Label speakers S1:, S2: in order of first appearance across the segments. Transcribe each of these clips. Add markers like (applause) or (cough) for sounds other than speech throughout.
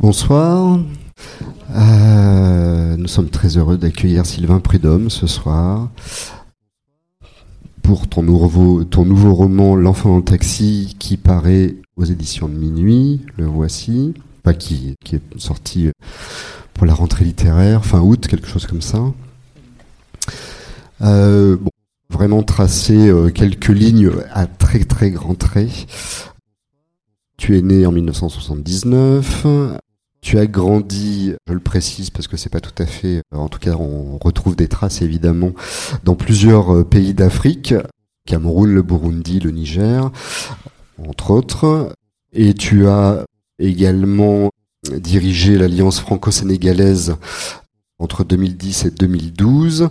S1: Bonsoir. Euh, nous sommes très heureux d'accueillir Sylvain Prudhomme ce soir pour ton nouveau, roman L'enfant en taxi qui paraît aux éditions de minuit, le voici, pas qui, est sorti pour la rentrée littéraire, fin août, quelque chose comme ça. Euh, vraiment tracer euh, quelques lignes à très très grands traits. Tu es né en 1979. Tu as grandi, je le précise parce que c'est pas tout à fait, en tout cas on retrouve des traces évidemment dans plusieurs euh, pays d'Afrique, Cameroun, le Burundi, le Niger, entre autres. Et tu as également dirigé l'Alliance franco-sénégalaise entre 2010 et 2012.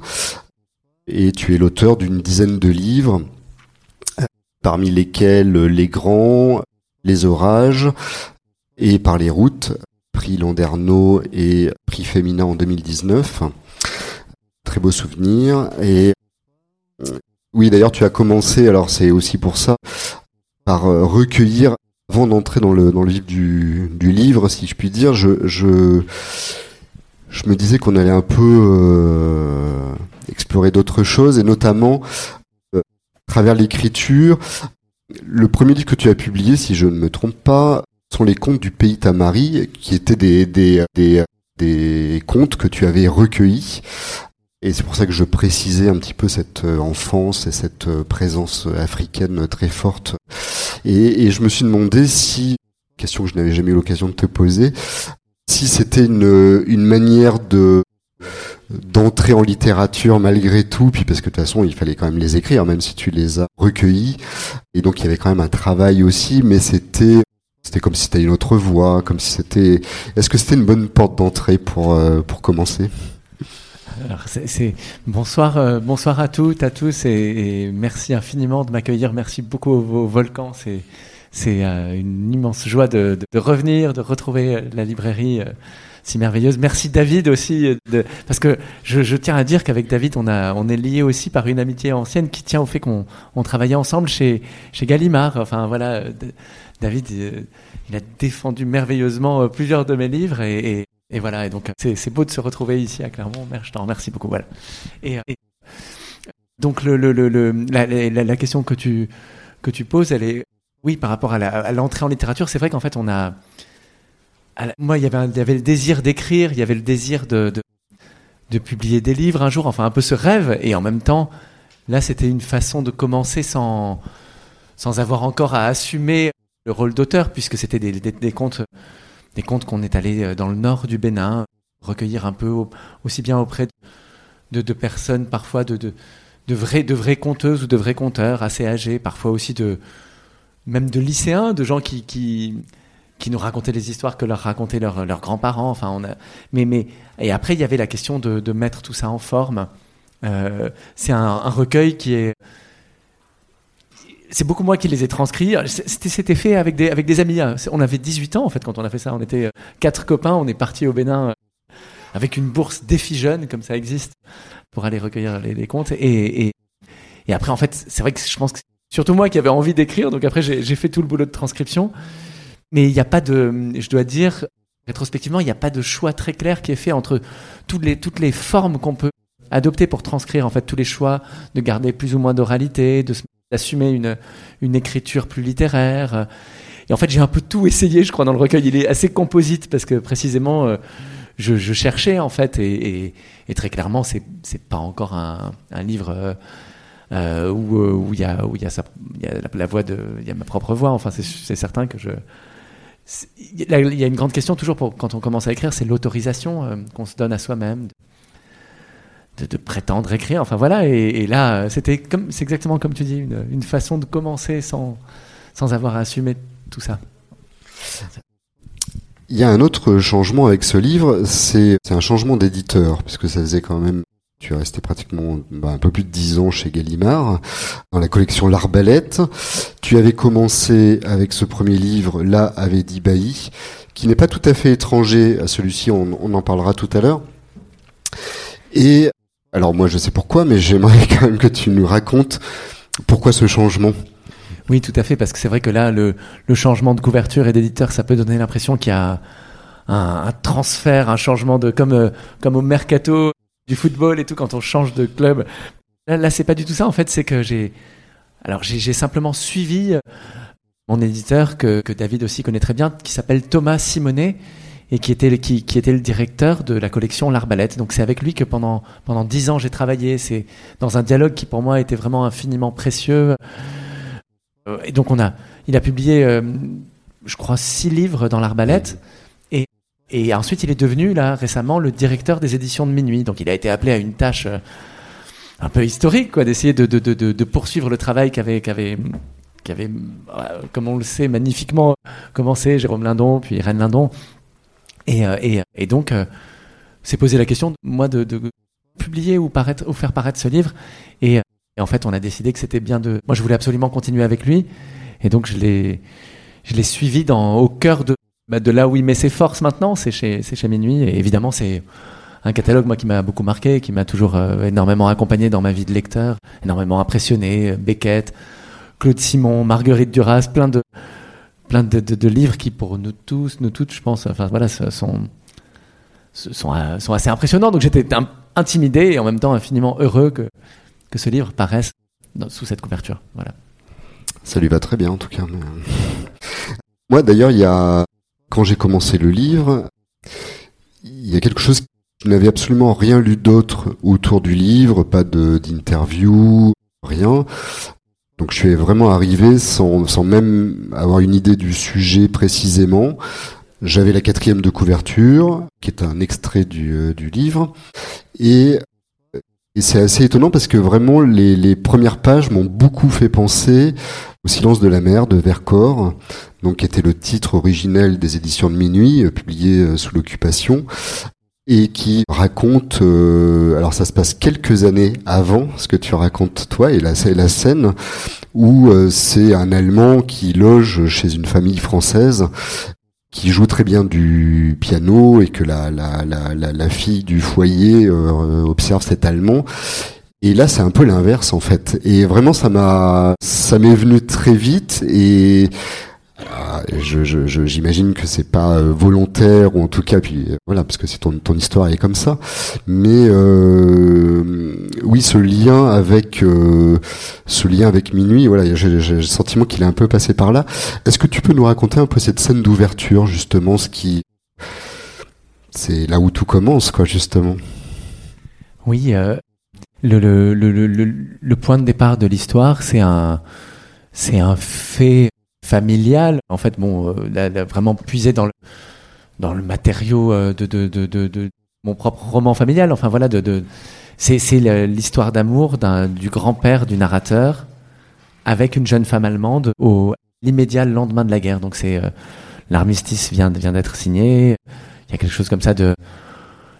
S1: Et tu es l'auteur d'une dizaine de livres, parmi lesquels Les Grands, Les Orages et Par les routes, prix Landerneau et prix Féminin en 2019. Très beau souvenir. Et oui, d'ailleurs, tu as commencé, alors c'est aussi pour ça, par recueillir, avant d'entrer dans le, dans le du, du livre, si je puis dire, je, je, je me disais qu'on allait un peu euh, explorer d'autres choses, et notamment, euh, à travers l'écriture, le premier livre que tu as publié, si je ne me trompe pas, sont les contes du pays Tamari, qui étaient des, des, des, des contes que tu avais recueillis. Et c'est pour ça que je précisais un petit peu cette euh, enfance et cette euh, présence africaine très forte. Et, et je me suis demandé si, question que je n'avais jamais eu l'occasion de te poser, si c'était une, une manière de d'entrer en littérature malgré tout, puis parce que de toute façon il fallait quand même les écrire, même si tu les as recueillis, et donc il y avait quand même un travail aussi, mais c'était c'était comme si c'était une autre voie, comme si c'était. Est-ce que c'était une bonne porte d'entrée pour euh, pour commencer?
S2: Alors c'est bonsoir euh, bonsoir à toutes à tous et, merci infiniment de m'accueillir. Merci beaucoup au, au Volcan. C'est c'est euh, une immense joie de, revenir, de retrouver la librairie si merveilleuse. Merci David aussi, parce que je, je tiens à dire qu'avec David, on, a, on est lié aussi par une amitié ancienne qui tient au fait qu'on on travaillait ensemble chez, chez Gallimard. Enfin voilà, David, il a défendu merveilleusement plusieurs de mes livres et, voilà. Et donc c'est beau de se retrouver ici à Clermont. Je t'en remercie beaucoup. Voilà. Et, et donc la, question que tu que tu poses, elle est oui par rapport à l'entrée en littérature. C'est vrai qu'en fait on a moi, il y, avait il y avait le désir d'écrire, il y avait le désir de, de, de, publier des livres un jour, enfin un peu ce rêve, et en même temps, là, c'était une façon de commencer sans, sans avoir encore à assumer le rôle d'auteur, puisque c'était des, des, contes, des contes qu'on est allé dans le nord du Bénin, recueillir un peu aussi bien auprès de, personnes, parfois de, de, de, vrais, de vraies conteuses ou de vrais conteurs assez âgés, parfois aussi de même de lycéens, de gens qui, qui, qui nous racontaient les histoires que leur racontaient leurs, leurs grands-parents. Enfin, on a... mais, mais... Et après, il y avait la question de, de mettre tout ça en forme. Euh, c'est un, recueil qui est. C'est beaucoup moi qui les ai transcrits. C'était fait avec des, avec des amis. On avait 18 ans, en fait, quand on a fait ça. On était quatre copains. On est parti au Bénin avec une bourse défi jeune, comme ça existe, pour aller recueillir les, les contes. Et, et, après, en fait, c'est vrai que je pense que surtout moi qui avais envie d'écrire. Donc après, j'ai fait tout le boulot de transcription. Mais il n'y a pas de, je dois dire, rétrospectivement, il n'y a pas de choix très clair qui est fait entre toutes les, toutes les formes qu'on peut adopter pour transcrire en fait tous les choix, de garder plus ou moins d'oralité, d'assumer une, une écriture plus littéraire. Et en fait, j'ai un peu tout essayé, je crois, dans le recueil. Il est assez composite parce que précisément, euh, je, cherchais en fait, et, très clairement, c'est c'est pas encore un, livre. Euh, euh, où où il y a où sa, y a la, voix de il y a ma propre voix enfin c'est certain que je il y a une grande question toujours pour, quand on commence à écrire, c'est l'autorisation euh, qu'on se donne à soi-même de, prétendre écrire. Enfin voilà, et, là, c'était c'est exactement comme tu dis, une, façon de commencer sans, sans avoir à assumer tout ça.
S1: Il y a un autre changement avec ce livre, c'est un changement d'éditeur, puisque ça faisait quand même tu es resté pratiquement bah, un peu plus de dix ans chez Gallimard, dans la collection L'Arbalète. Tu avais commencé avec ce premier livre, Là avait dit Bailly, qui n'est pas tout à fait étranger à celui-ci, on, on, en parlera tout à l'heure. Et alors moi je sais pourquoi, mais j'aimerais (laughs) quand même que tu nous racontes pourquoi ce changement.
S2: Oui, tout à fait, parce que c'est vrai que là, le, changement de couverture et d'éditeur, ça peut donner l'impression qu'il y a un, transfert, un changement de comme euh, comme au mercato du football et tout quand on change de club. Là, là c'est pas du tout ça. En fait, c'est que j'ai alors j'ai simplement suivi mon éditeur que, que David aussi connaît très bien, qui s'appelle Thomas Simonet et qui était, le directeur de la collection L'Arbalète. Donc c'est avec lui que pendant, pendant dix ans j'ai travaillé. C'est dans un dialogue qui pour moi était vraiment infiniment précieux. Euh, et donc on a, il a publié, euh, je crois, six livres dans l'Arbalète. Et, et ensuite il est devenu là récemment le directeur des éditions de Minuit. Donc il a été appelé à une tâche euh, un peu historique, quoi, d'essayer de, de, de, poursuivre le travail qu'avait qu'avait qui avait, comme on le sait, magnifiquement commencé Jérôme Lindon, puis Irène Lindon. Et, euh, et, donc, euh, c'est posé la question, moi, de, publier ou, faire paraître ce livre. Et, en fait, on a décidé que c'était bien de. Moi, je voulais absolument continuer avec lui. Et donc, je l'ai, suivi au cœur de, bah, de là où il met ses forces maintenant, c'est chez, chez Minuit. Et évidemment, c'est un catalogue moi qui m'a beaucoup marqué, qui m'a toujours euh, énormément accompagné dans ma vie de lecteur, énormément impressionné. Beckett, Claude Simon, Marguerite Duras, plein de plein de, livres qui, pour nous tous, nous toutes, je pense, enfin voilà, sont, euh, sont assez impressionnants. Donc j'étais intimidé et en même temps infiniment heureux que, que ce livre paraisse sous cette couverture. Voilà.
S1: Ça lui va très bien en tout cas. Mais... Moi d'ailleurs, il y a quand j'ai commencé le livre, il y a quelque chose je n'avais absolument rien lu d'autre autour du livre, pas d'interview, rien. Donc je suis vraiment arrivé sans, sans même avoir une idée du sujet précisément. J'avais la quatrième de couverture, qui est un extrait du, euh, du livre. Et, et c'est assez étonnant parce que vraiment les, les premières pages m'ont beaucoup fait penser au silence de la mer de Vercors, donc qui était le titre originel des éditions de minuit, euh, publié euh, sous l'occupation et qui raconte, euh, alors ça se passe quelques années avant ce que tu racontes toi, et là c'est la scène où euh, c'est un Allemand qui loge chez une famille française qui joue très bien du piano et que la, la, la, la, fille du foyer euh, observe cet Allemand. Et là, c'est un peu l'inverse en fait. Et vraiment, ça m'a, ça m'est venu très vite. Et ah, je, je, j'imagine que c'est pas euh, volontaire ou en tout cas puis euh, voilà parce que c'est ton, ton histoire est comme ça. Mais euh, oui ce lien avec euh, ce lien avec minuit voilà j'ai, j'ai le sentiment qu'il est un peu passé par là. Est-ce que tu peux nous raconter un peu cette scène d'ouverture justement ce qui c'est là où tout commence quoi justement?
S2: Oui euh, le, le, le, le point de départ de l'histoire c'est un c'est un fait familiale. En fait, bon, euh, vraiment puisé dans le, dans le matériau euh, de, de, de, de, mon propre roman familial. Enfin voilà, de, c'est l'histoire d'amour du grand-père du narrateur avec une jeune femme allemande au l'immédiat lendemain de la guerre. Donc c'est euh, l'armistice vient vient d'être signé. Il y a quelque chose comme ça de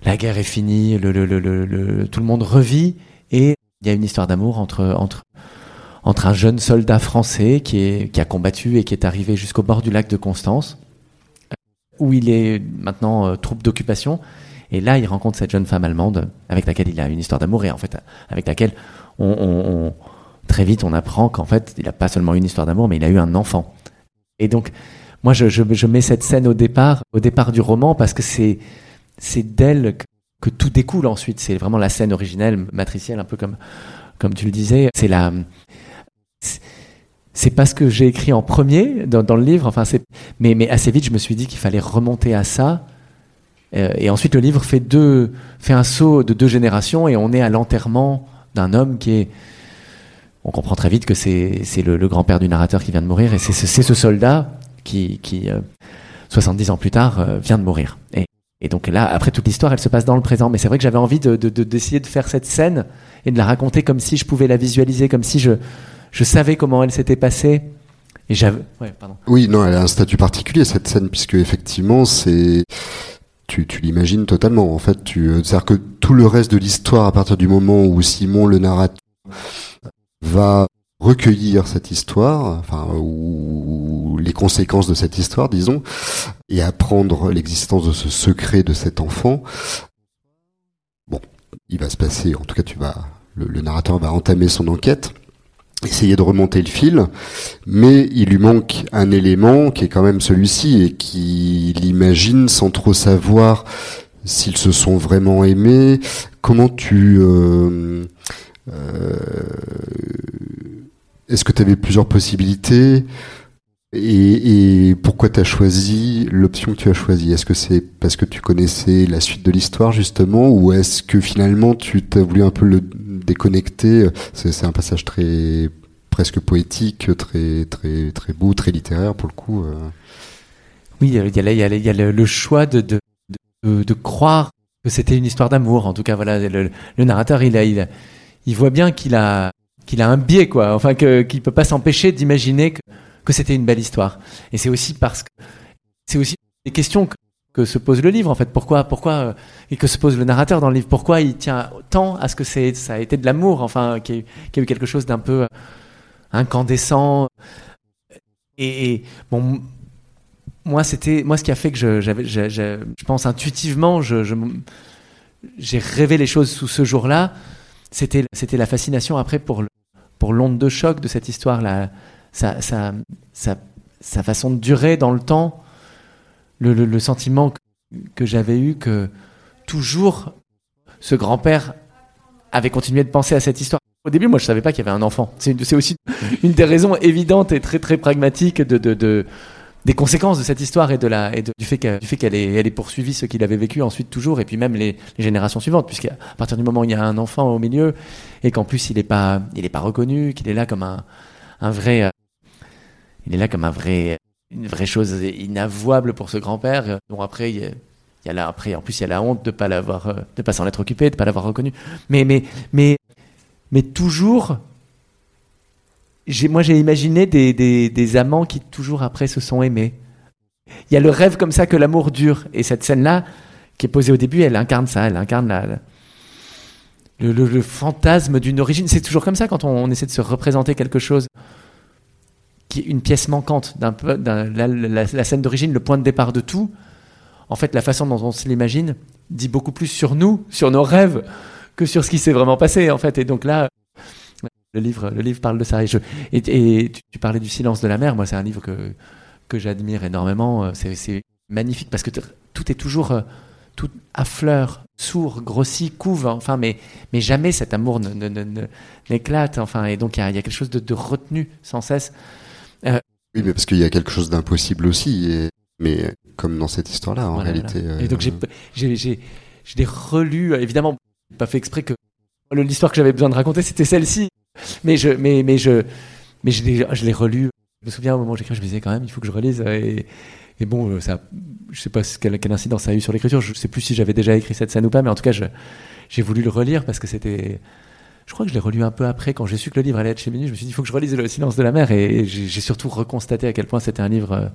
S2: la guerre est finie, le, le, le, tout le monde revit et il y a une histoire d'amour entre entre entre un jeune soldat français qui, est, qui a combattu et qui est arrivé jusqu'au bord du lac de Constance, où il est maintenant euh, troupe d'occupation. Et là, il rencontre cette jeune femme allemande avec laquelle il a une histoire d'amour et en fait, avec laquelle on, très vite on apprend qu'en fait, il n'a pas seulement une histoire d'amour, mais il a eu un enfant. Et donc, moi, je, je, je, mets cette scène au départ, au départ du roman, parce que c'est c'est d'elle que, que, tout découle ensuite. C'est vraiment la scène originelle, matricielle, un peu comme comme tu le disais. C'est la c'est pas ce que j'ai écrit en premier dans, le livre, enfin mais, assez vite je me suis dit qu'il fallait remonter à ça. Euh, et ensuite le livre fait deux, fait un saut de deux générations et on est à l'enterrement d'un homme qui est, on comprend très vite que c'est, le, le, grand-père du narrateur qui vient de mourir et c'est, ce soldat qui, qui euh, 70 ans plus tard, euh, vient de mourir. Et, donc là, après toute l'histoire, elle se passe dans le présent. Mais c'est vrai que j'avais envie de, de, de, d'essayer de faire cette scène et de la raconter comme si je pouvais la visualiser, comme si je, je savais comment elle s'était passée. Et j'avais.
S1: Oui, non, elle a un statut particulier cette scène puisque effectivement c'est tu, tu l'imagines totalement. En fait, tu c'est-à-dire que tout le reste de l'histoire, à partir du moment où Simon le narrateur va recueillir cette histoire, enfin ou les conséquences de cette histoire, disons, et apprendre l'existence de ce secret de cet enfant. Bon, il va se passer. En tout cas, tu vas le narrateur va entamer son enquête essayer de remonter le fil, mais il lui manque un élément qui est quand même celui-ci et qui l'imagine sans trop savoir s'ils se sont vraiment aimés. Comment tu... Euh, euh, est-ce que tu avais plusieurs possibilités? Et, pourquoi tu as choisi l'option que tu as choisie? Est-ce que c'est parce que tu connaissais la suite de l'histoire justement ou est-ce que finalement tu t'as voulu un peu le déconnecter? C'est un passage très presque poétique, très très très beau, très littéraire pour le coup. Euh.
S2: Oui, il y a, le, choix de, de, de, croire que c'était une histoire d'amour. En tout cas, voilà, le, narrateur, il, il voit bien qu'il a, qu'il a un biais, quoi. Enfin, qu'il ne peut pas s'empêcher d'imaginer que c'était une belle histoire. Et c'est aussi parce que c'est aussi des questions que, se pose le livre en fait. Pourquoi, pourquoi euh, et que se pose le narrateur dans le livre? Pourquoi il tient tant à ce que ça a été de l'amour, enfin, qu'il y, a eu quelque chose d'un peu euh, incandescent? Et, bon, moi, c'était moi ce qui a fait que je, pense intuitivement, j'ai rêvé les choses sous ce jour-là. C'était, la fascination après pour pour l'onde de choc de cette histoire, là sa, sa, sa, façon de durer dans le temps, le, le, sentiment que, que j'avais eu que toujours ce grand-père avait continué de penser à cette histoire. Au début, moi, je savais pas qu'il y avait un enfant. C'est aussi (laughs) une des raisons évidentes et très très pragmatiques de, de, de des conséquences de cette histoire et, de la, et du fait qu'elle ait, elle ait poursuivi ce qu'il avait vécu ensuite toujours, et puis même les, les générations suivantes, puisqu'à partir du moment où il y a un enfant au milieu, et qu'en plus il n'est pas, il est pas reconnu, qu'il est là comme un, un vrai il est là comme un vrai, une vraie chose inavouable pour ce grand-père. Après, il y a, là, après, en plus, il y a la honte de pas l'avoir, euh, de pas s'en être occupé, de pas l'avoir reconnu. Mais, mais, mais, mais toujours, moi, j'ai imaginé des, amants qui toujours après se sont aimés. Il y a le rêve comme ça que l'amour dure. Et cette scène-là, qui est posée au début, elle incarne ça. Elle incarne le, fantasme d'une origine. C'est toujours comme ça quand on, essaie de se représenter quelque chose qui est une pièce manquante d'un la, scène d'origine, le point de départ de tout. En fait, la façon dont on se l'imagine dit beaucoup plus sur nous, sur nos rêves, que sur ce qui s'est vraiment passé, en fait. Et donc là, le livre, le livre parle de ça. Et, tu, parlais du silence de la mer. Moi, c'est un livre que, que j'admire énormément. C'est magnifique parce que tout est toujours euh, tout affleure, sourd, grossit, couve. Enfin, mais, mais jamais cet amour n'éclate. Enfin, et donc il y, a quelque chose de, de retenu sans cesse.
S1: Euh, oui, mais parce qu'il y a quelque chose d'impossible aussi, mais comme dans cette histoire-là, en réalité.
S2: Et donc j'ai, j'ai, j'ai, je l'ai relu, évidemment, pas fait exprès que l'histoire que j'avais besoin de raconter, c'était celle-ci. Mais je, mais, mais je, mais je l'ai, je l'ai relu. Je me souviens au moment où j'écris, je me disais quand même, il faut que je relise. Et, et bon, euh, ça, je sais pas quelle, quelle incidence ça a eu sur l'écriture. Je sais plus si j'avais déjà écrit cette scène ou pas, mais en tout cas, je, j'ai voulu le relire parce que c'était, je crois que je l'ai relu un peu après, quand j'ai su que le livre allait être chez Menu, je me suis dit, il faut que je relise Le silence de la mer, et j'ai surtout reconstaté à quel point c'était un livre euh,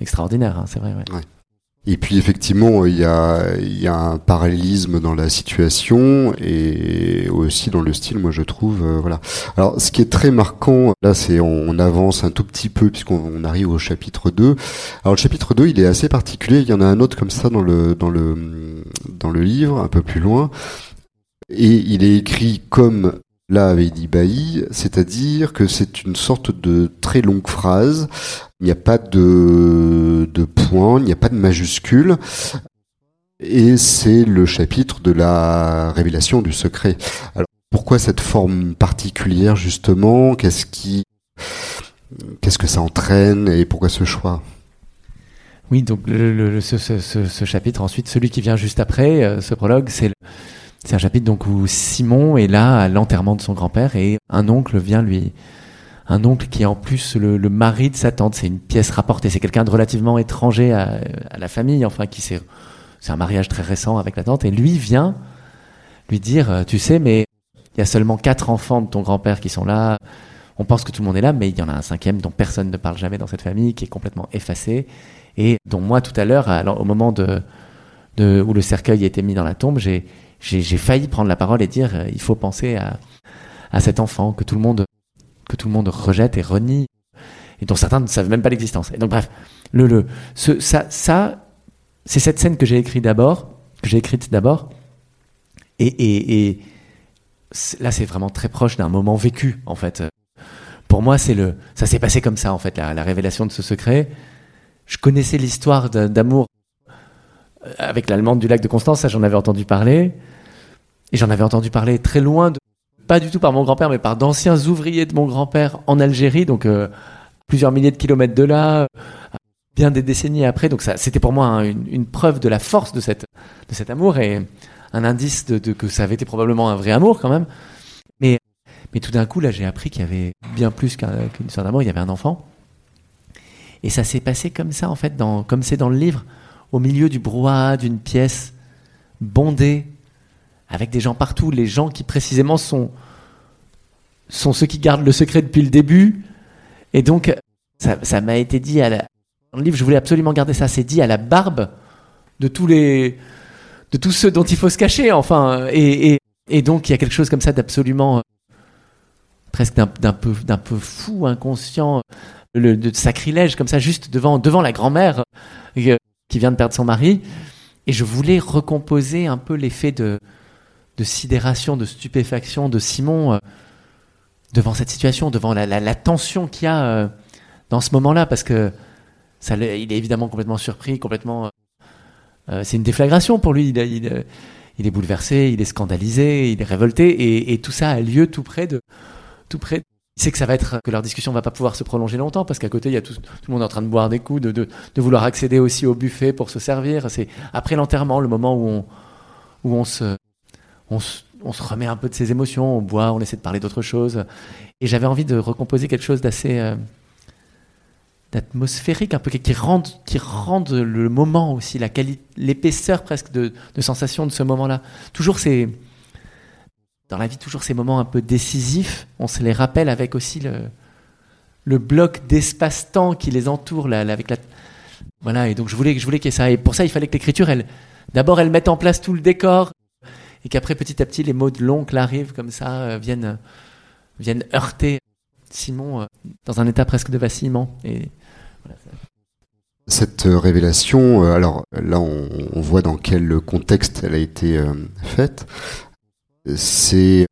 S2: extraordinaire, hein, c'est vrai. Ouais.
S1: Et puis effectivement, il y a, y a un parallélisme dans la situation et aussi dans le style, moi je trouve. Euh, voilà. Alors, ce qui est très marquant, là, c'est on, avance un tout petit peu puisqu'on arrive au chapitre 2. Alors le chapitre 2, il est assez particulier. Il y en a un autre comme ça dans le dans le dans le livre, un peu plus loin. Et il est écrit comme là avait dit Bailly, c'est-à-dire que c'est une sorte de très longue phrase. Il n'y a pas de, de point, il n'y a pas de majuscule. Et c'est le chapitre de la révélation du secret. Alors pourquoi cette forme particulière justement? Qu'est-ce qui, qu'est-ce que ça entraîne et pourquoi ce choix?
S2: Oui, donc le, ce, chapitre, ensuite celui qui vient juste après, euh, ce prologue, c'est c'est un chapitre donc où Simon est là à l'enterrement de son grand-père et un oncle vient lui un oncle qui est en plus le, mari de sa tante. C'est une pièce rapportée. C'est quelqu'un de relativement étranger à, la famille. Enfin, qui c'est c'est un mariage très récent avec la tante. Et lui vient lui dire, euh, tu sais, mais il y a seulement quatre enfants de ton grand-père qui sont là. On pense que tout le monde est là, mais il y en a un cinquième dont personne ne parle jamais dans cette famille, qui est complètement effacé et dont moi tout à l'heure, au moment de, de où le cercueil été mis dans la tombe, j'ai j'ai failli prendre la parole et dire euh, il faut penser à, à cet enfant que tout le monde que tout le monde rejette et renie et dont certains ne savent même pas l'existence. Et donc bref, le, le ça, ça c'est cette scène que j'ai écrite d'abord, que j'ai écrite d'abord, et, et, là c'est vraiment très proche d'un moment vécu en fait. pour moi, c'est le, ça s'est passé comme ça en fait, la, révélation de ce secret. Je connaissais l'histoire d'amour euh, avec l'allemande du lac de Constance, ça j'en avais entendu parler, et j'en avais entendu parler très loin, de, pas du tout par mon grand-père, mais par d'anciens ouvriers de mon grand-père en Algérie, donc euh, plusieurs milliers de kilomètres de là, bien des décennies après. Donc ça, c'était pour moi une, preuve de la force de cette, de cet amour et un indice de, de, que ça avait été probablement un vrai amour quand même. Mais mais tout d'un coup, là, j'ai appris qu'il y avait bien plus qu'une histoire d'amour, il y avait un enfant. Et ça s'est passé comme ça, en fait, dans, comme c'est dans le livre, au milieu du brouhaha d'une pièce bondée, avec des gens partout, les gens qui précisément sont, sont ceux qui gardent le secret depuis le début. Et donc, ça, m'a été dit à la, dans le livre, je voulais absolument garder ça, c'est dit à la barbe de tous les, de tous ceux dont il faut se cacher, enfin. Et, et, et donc, il y a quelque chose comme ça d'absolument presque d'un peu, d'un peu fou, inconscient, le, de sacrilège comme ça, juste devant, devant la grand-mère euh, qui vient de perdre son mari. Et je voulais recomposer un peu l'effet de, de sidération, de stupéfaction de Simon euh, devant cette situation, devant la, tension qu'il y a euh, dans ce moment-là, parce que ça, il est évidemment complètement surpris, complètement. c'est une déflagration pour lui. Il, est bouleversé, il est scandalisé, il est révolté, et, tout ça a lieu tout près de, tout près. Il sait que ça va être que leur discussion va pas pouvoir se prolonger longtemps parce qu'à côté il y a tout, le monde en train de boire des coups, de, de, de, vouloir accéder aussi au buffet pour se servir. C'est après l'enterrement le moment où on où on se, on se remet un peu de ses émotions, on boit, on essaie de parler d'autre chose. Et j'avais envie de recomposer quelque chose d'assez euh, d'atmosphérique, un peu qui rende, qui rende le moment aussi, la l'épaisseur presque de, sensation de ce moment-là. Toujours c'est dans la vie toujours ces moments un peu décisifs, on se les rappelle avec aussi le, le bloc d'espace-temps qui les entoure là, avec la voilà et donc je voulais je voulais qu'il y ait ça et pour ça il fallait que l'écriture elle d'abord elle mette en place tout le décor et qu'après petit à petit les mots de l'oncle arrivent comme ça euh, viennent viennent heurter Simon euh, dans un état presque de vacillement. Et
S1: cette euh, révélation, alors là on, on, voit dans quel contexte elle a été faite. C'est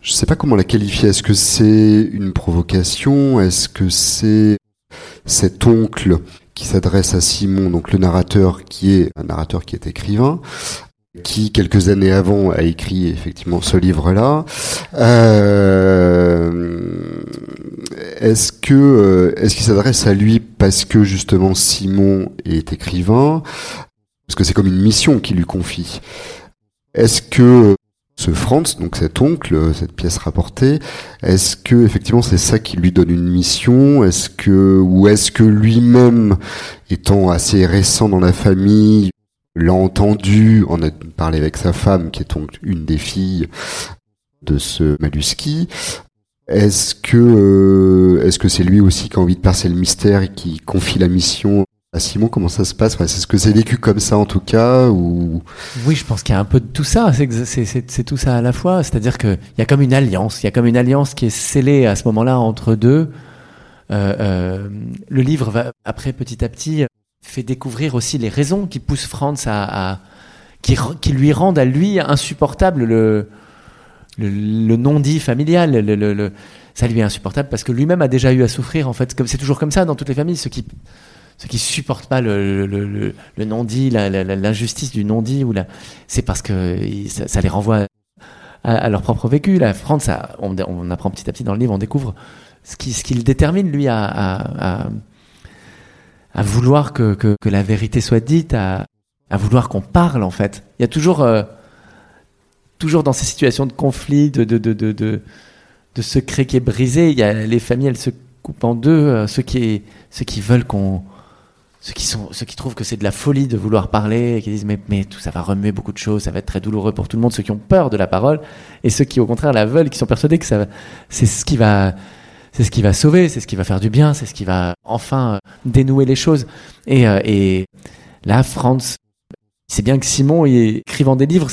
S1: je sais pas comment la qualifier. Est-ce que c'est une provocation? Est-ce que c'est cet oncle qui s'adresse à Simon, donc le narrateur qui est un narrateur qui est écrivain, qui quelques années avant a écrit effectivement ce livre-là. Euh, est-ce que euh, est-ce qu'il s'adresse à lui parce que justement Simon est écrivain? Parce que c'est comme une mission qu'il lui confie. Est-ce que ce Franz, donc cet oncle, cette pièce rapportée, est-ce que effectivement c'est ça qui lui donne une mission? Est-ce que ou est-ce que lui-même, étant assez récent dans la famille, l'a entendu, en a parlé avec sa femme, qui est donc une des filles de ce Maluski. Est-ce que euh, est-ce que c'est lui aussi qui a envie de percer le mystère et qui confie la mission Simon, comment ça se passe? C'est ce que c'est vécu comme ça en tout cas ou?
S2: Oui, je pense qu'il y a un peu de tout ça. C'est tout ça à la fois. C'est-à-dire qu'il y a comme une alliance. Il y a comme une alliance qui est scellée à ce moment-là entre deux. Euh, euh, le livre va après petit à petit fait découvrir aussi les raisons qui poussent Franz à, qui, qui, lui rendent à lui insupportable le le, non-dit familial. Le, ça lui est insupportable parce que lui-même a déjà eu à souffrir en fait. C'est toujours comme ça dans toutes les familles. Ceux qui ceux qui supportent pas le, le, le, non-dit, l'injustice du non-dit, ou la, c'est parce que ça, les renvoie à, leur propre vécu. La France, on, on, apprend petit à petit dans le livre, on découvre ce qui, ce qui le détermine lui à, vouloir que, que, la vérité soit dite, à, à vouloir qu'on parle en fait. Il y a toujours, euh, toujours dans ces situations de conflit, de, de, de, de, secret qui est brisé, il y a les familles, elles se coupent en deux. Euh, ceux qui, ceux qui veulent qu'on ceux qui, sont, ceux qui trouvent que c'est de la folie de vouloir parler, et qui disent mais, mais tout ça va remuer beaucoup de choses, ça va être très douloureux pour tout le monde, ceux qui ont peur de la parole, et ceux qui au contraire la veulent, qui sont persuadés que c'est ce qui va, c'est ce qui va sauver, c'est ce qui va faire du bien, c'est ce qui va enfin euh, dénouer les choses. Et, euh, et là, Franz, c'est bien que Simon, écrivant des livres,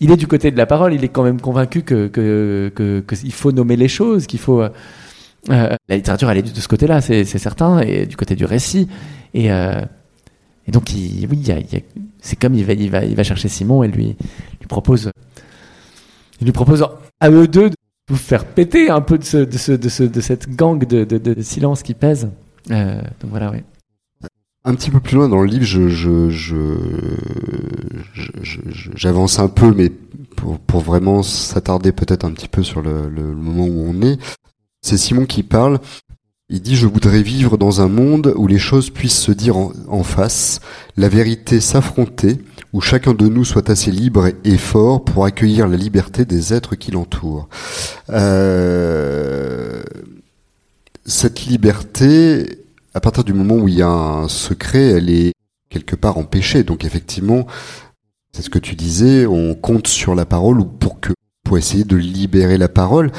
S2: il est du côté de la parole, il est quand même convaincu que, que, que, qu'il faut nommer les choses, qu'il faut. Euh, la littérature, elle est de ce côté-là, c'est certain, et du côté du récit. Et, euh, et donc, il, oui, c'est comme il va, il, va, il va chercher Simon et lui, lui propose, il lui propose à eux deux vous faire péter un peu de, ce, de, ce, de, ce, de cette gang de, de, silence qui pèse. Euh, donc voilà, oui.
S1: Un petit peu plus loin dans le livre, je, je, j'avance un peu, mais pour, vraiment s'attarder peut-être un petit peu sur le, moment où on est, c'est Simon qui parle. Il dit Je voudrais vivre dans un monde où les choses puissent se dire en face, la vérité s'affronter, où chacun de nous soit assez libre et fort pour accueillir la liberté des êtres qui l'entourent. Euh, cette liberté, à partir du moment où il y a un secret, elle est quelque part empêchée. Donc effectivement, c'est ce que tu disais, on compte sur la parole ou pour que pour essayer de libérer la parole.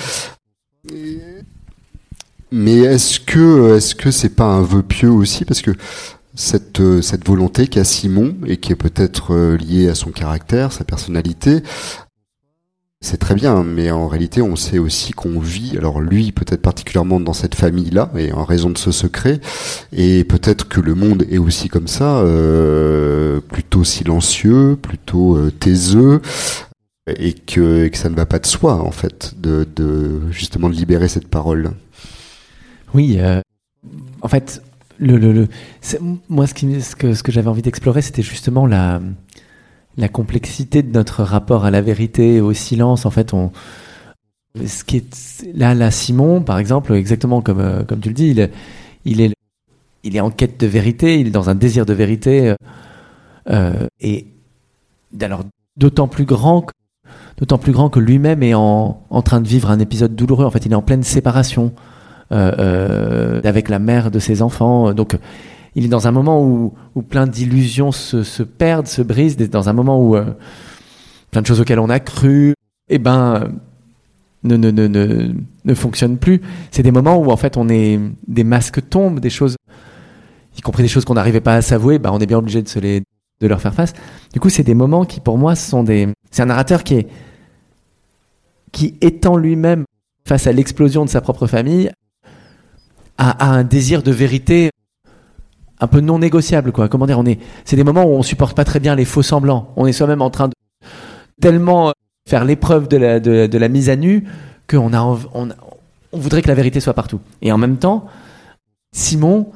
S1: Mais est-ce que est-ce que c'est pas un vœu pieux aussi? Parce que cette cette volonté qu'a Simon et qui est peut-être euh, liée à son caractère, sa personnalité, c'est très bien, mais en réalité, on sait aussi qu'on vit, alors lui peut-être particulièrement dans cette famille-là, et en raison de ce secret, et peut-être que le monde est aussi comme ça, euh, plutôt silencieux, plutôt euh, taiseux, et que, ça ne va pas de soi, en fait, de, justement de libérer cette parole.
S2: Oui, euh, en fait, le, le, le moi, ce, qui, que, ce que j'avais envie d'explorer, c'était justement la la complexité de notre rapport à la vérité au silence. En fait, on, ce qui est là, là, Simon, par exemple, exactement comme euh, comme tu le dis, il, il est il est en quête de vérité, il est dans un désir de vérité, euh, euh et alors d'autant plus grand, d'autant plus grand que lui-même est en, en train de vivre un épisode douloureux. En fait, il est en pleine séparation avec la mère de ses enfants, donc il est dans un moment où, plein d'illusions se, perdent, se brisent, dans un moment où euh, plein de choses auxquelles on a cru, eh ben, ne fonctionnent plus. C'est des moments où en fait on est, des masques tombent, des choses, y compris des choses qu'on n'arrivait pas à s'avouer, ben, on est bien obligé de se les, de leur faire face. Du coup, c'est des moments qui pour moi sont des, c'est un narrateur qui est, qui étant lui-même face à l'explosion de sa propre famille, a un désir de vérité un peu non négociable quoi. Comment dire On est, c'est des moments où on supporte pas très bien les faux semblants. On est soi-même en train de tellement faire l'épreuve de la, de, la mise à nu qu'on a, on, voudrait que la vérité soit partout. Et en même temps, Simon,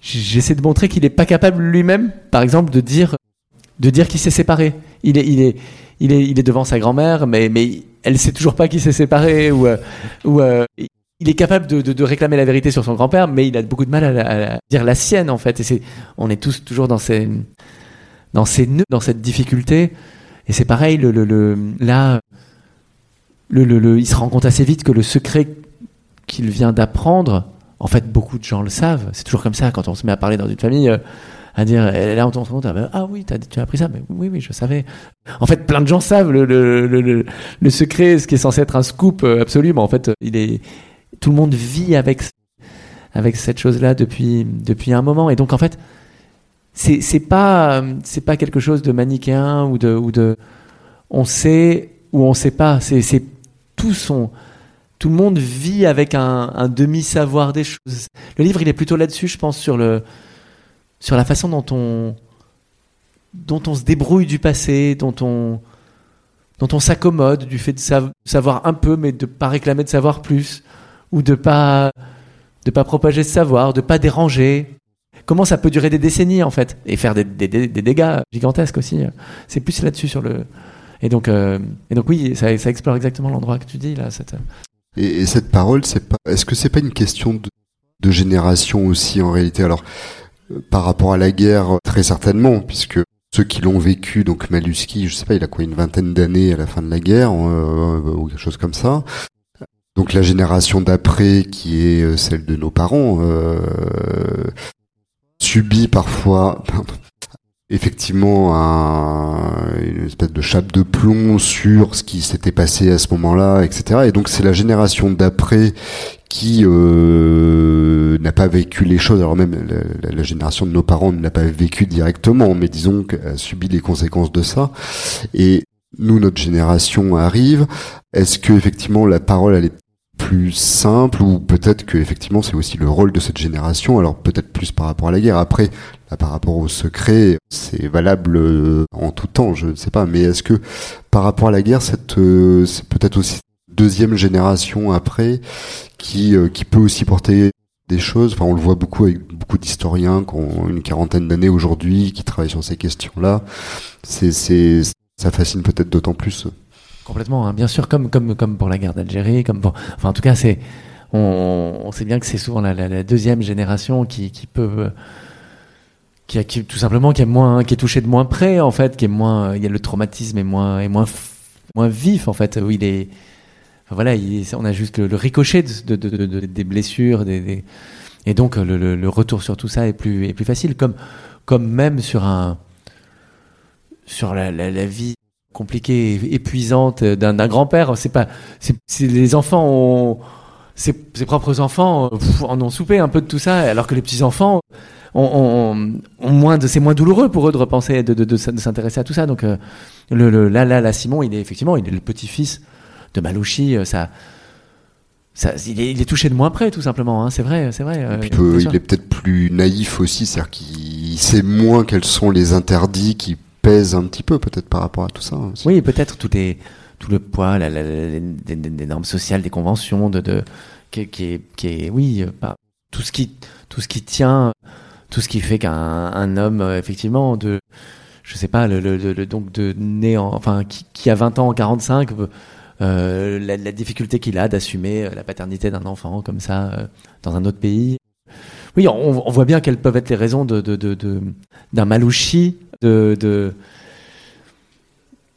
S2: j'essaie de montrer qu'il est pas capable lui-même, par exemple, de dire, de dire qu'il s'est séparé. Il est, il est, il est, il est devant sa grand-mère, mais, mais elle sait toujours pas qu'il s'est séparé ou, euh, euh, il est capable de, réclamer la vérité sur son grand-père, mais il a beaucoup de mal à, dire la sienne en fait. Et c'est, on est tous toujours dans ces, nœuds, dans cette difficulté. Et c'est pareil, là, il se rend compte assez vite que le secret qu'il vient d'apprendre, en fait, beaucoup de gens le savent. C'est toujours comme ça quand on se met à parler dans une famille. Euh, à dire, là on se compte, ah oui, tu as appris ça, mais oui, oui, je savais. En fait, plein de gens savent le, le, secret, ce qui est censé être un scoop euh, absolu, mais en fait, il est, tout le monde vit avec avec cette chose-là depuis depuis un moment. Et donc en fait, c'est c'est pas c'est pas quelque chose de manichéen ou de ou de on sait ou on sait pas. C'est c'est tout son tout le monde vit avec un, un demi savoir des choses. Le livre, il est plutôt là-dessus, je pense, sur le sur la façon dont on dont on se débrouille du passé, dont on dont on s'accommode du fait de savoir un peu, mais de pas réclamer de savoir plus ou de pas de pas propager ce savoir, de pas déranger. Comment ça peut durer des décennies en fait et faire des, des, des, dégâts gigantesques aussi. C'est plus là-dessus sur le et donc euh, et donc oui, ça, explore exactement l'endroit que tu dis là. Cette...
S1: Et, et cette parole, c'est pas. Est-ce que c'est pas une question de, génération aussi en réalité? Alors par rapport à la guerre, très certainement, puisque ceux qui l'ont vécu, donc Maluski, je sais pas, il a quoi, une vingtaine d'années à la fin de la guerre, euh, ou quelque chose comme ça. Donc la génération d'après, qui est euh, celle de nos parents, euh, subit parfois effectivement un, une espèce de chape de plomb sur ce qui s'était passé à ce moment-là, etc. Et donc c'est la génération d'après qui euh, n'a pas vécu les choses. Alors même la, génération de nos parents ne l'a pas vécu directement, mais disons qu'elle a subi les conséquences de ça. Et nous, notre génération arrive. Est-ce que effectivement la parole elle est plus simple ou peut-être que effectivement c'est aussi le rôle de cette génération alors peut-être plus par rapport à la guerre après là, par rapport au secret c'est valable euh, en tout temps je ne sais pas mais est-ce que par rapport à la guerre cette euh, c'est peut-être aussi deuxième génération après qui qui peut aussi porter des choses? Enfin, on le voit beaucoup avec beaucoup d'historiens qui ont une quarantaine d'années aujourd'hui, qui travaillent sur ces questions-là. C'est, c'est, ça fascine peut-être d'autant plus.
S2: Complètement, hein. bien sûr, comme, pour la guerre d'Algérie, enfin, en tout cas, on, sait bien que c'est souvent la, deuxième génération qui, peut, tout simplement, qui est moins, de moins près, en fait, qui est moins, il y a le traumatisme est moins, vif, en fait, où il est, voilà, on a juste le, ricochet de, des blessures, et donc le, retour sur tout ça est plus, facile, comme, même sur la, vie compliquée, épuisante d'un grand-père. C'est pas, c'est les enfants ont, ses, propres enfants en ont soupé un peu de tout ça, alors que les petits enfants ont, moins de, c'est moins douloureux pour eux de repenser, de, de, s'intéresser à tout ça. Donc euh, le, là, là, là, Simon, il est effectivement, il est le petit-fils de Malouchi, euh, ça. Ça, il, est, touché de moins près, tout simplement. Hein, c'est vrai, c'est vrai.
S1: Euh, il est peut-être plus naïf aussi, c'est-à-dire qu'il sait moins quels sont les interdits qui pèsent un petit peu, peut-être par rapport à tout ça.
S2: Oui, peut-être tout le poids, des, normes sociales, des conventions, de, de qui, est, qui est, oui, pas tout ce qui tout ce qui tient, tout ce qui fait qu'un un homme, effectivement, de je sais pas, le, le, donc de né en, enfin qui, qui a 20 ans en 45 euh, la, difficulté qu'il a d'assumer euh, la paternité d'un enfant comme ça euh, dans un autre pays. Oui, on, voit bien quelles peuvent être les raisons de, d'un Malouchi de,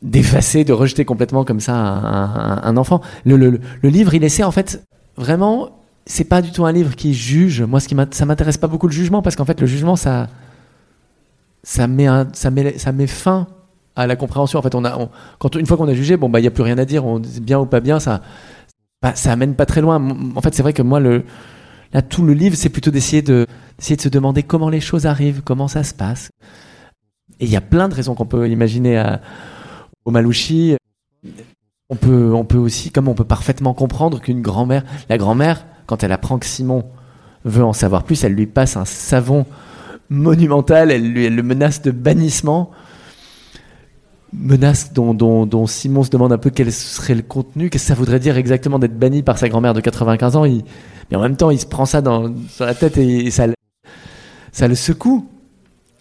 S2: d'effacer, de rejeter complètement comme ça un, enfant. Le, livre, il essaie en fait vraiment. C'est pas du tout un livre qui juge. Moi, ce qui ça m'intéresse pas beaucoup le jugement parce qu'en fait, le jugement, ça, ça met, ça met, ça met fin à la compréhension. En fait, on a, quand une fois qu'on a jugé, bon bah il y a plus rien à dire, on dit bien ou pas bien, ça, bah, ça amène pas très loin. En fait, c'est vrai que moi le, là tout le livre, c'est plutôt d'essayer de, d'essayer de se demander comment les choses arrivent, comment ça se passe. Et il y a plein de raisons qu'on peut imaginer à, au Malouchi. On peut, on peut aussi, comme on peut parfaitement comprendre qu'une grand-mère, la grand-mère, quand elle apprend que Simon veut en savoir plus, elle lui passe un savon monumental, elle, elle le menace de bannissement menace dont, Simon se demande un peu quel serait le contenu, qu'est-ce que ça voudrait dire exactement d'être banni par sa grand-mère de 95 ans. Mais en même temps, il se prend ça dans, sur la tête et, ça le secoue.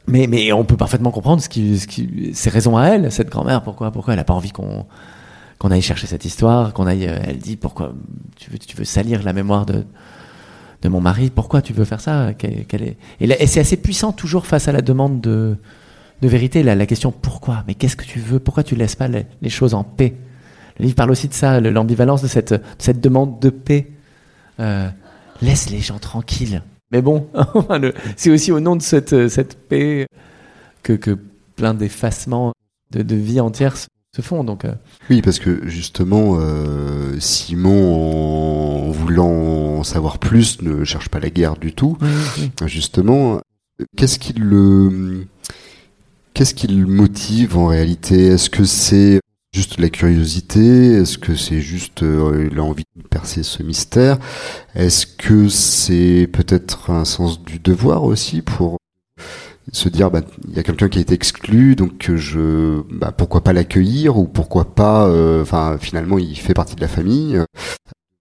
S2: Mais, mais on peut parfaitement comprendre ce qui, ce qui, ses raisons à elle, cette grand-mère, pourquoi, pourquoi elle n'a pas envie qu'on qu'on aille chercher cette histoire, qu'on aille, elle dit pourquoi tu veux, tu veux salir la mémoire de, de mon mari, pourquoi tu veux faire ça? Qu'elle, est, et c'est assez puissant toujours face à la demande de, de vérité, la, question pourquoi, mais qu'est-ce que tu veux, pourquoi tu laisses pas les, choses en paix? Le livre parle aussi de ça, l'ambivalence de cette, cette demande de paix. Euh, laisse les gens tranquilles. Mais bon, (laughs) c'est aussi au nom de cette, cette paix que, que plein d'effacements de, de, vie entière se font. Donc, euh.
S1: Oui, parce que justement, euh, Simon, en voulant en savoir plus, ne cherche pas la guerre du tout. Justement, qu'est-ce qui le Qu'est-ce qui le motive en réalité? Est-ce que c'est juste la curiosité Est-ce que c'est juste euh, il a envie de percer ce mystère? Est-ce que c'est peut-être un sens du devoir aussi pour se dire bah il y a quelqu'un qui a été exclu donc je bah, pourquoi pas l'accueillir ou pourquoi pas euh, enfin finalement il fait partie de la famille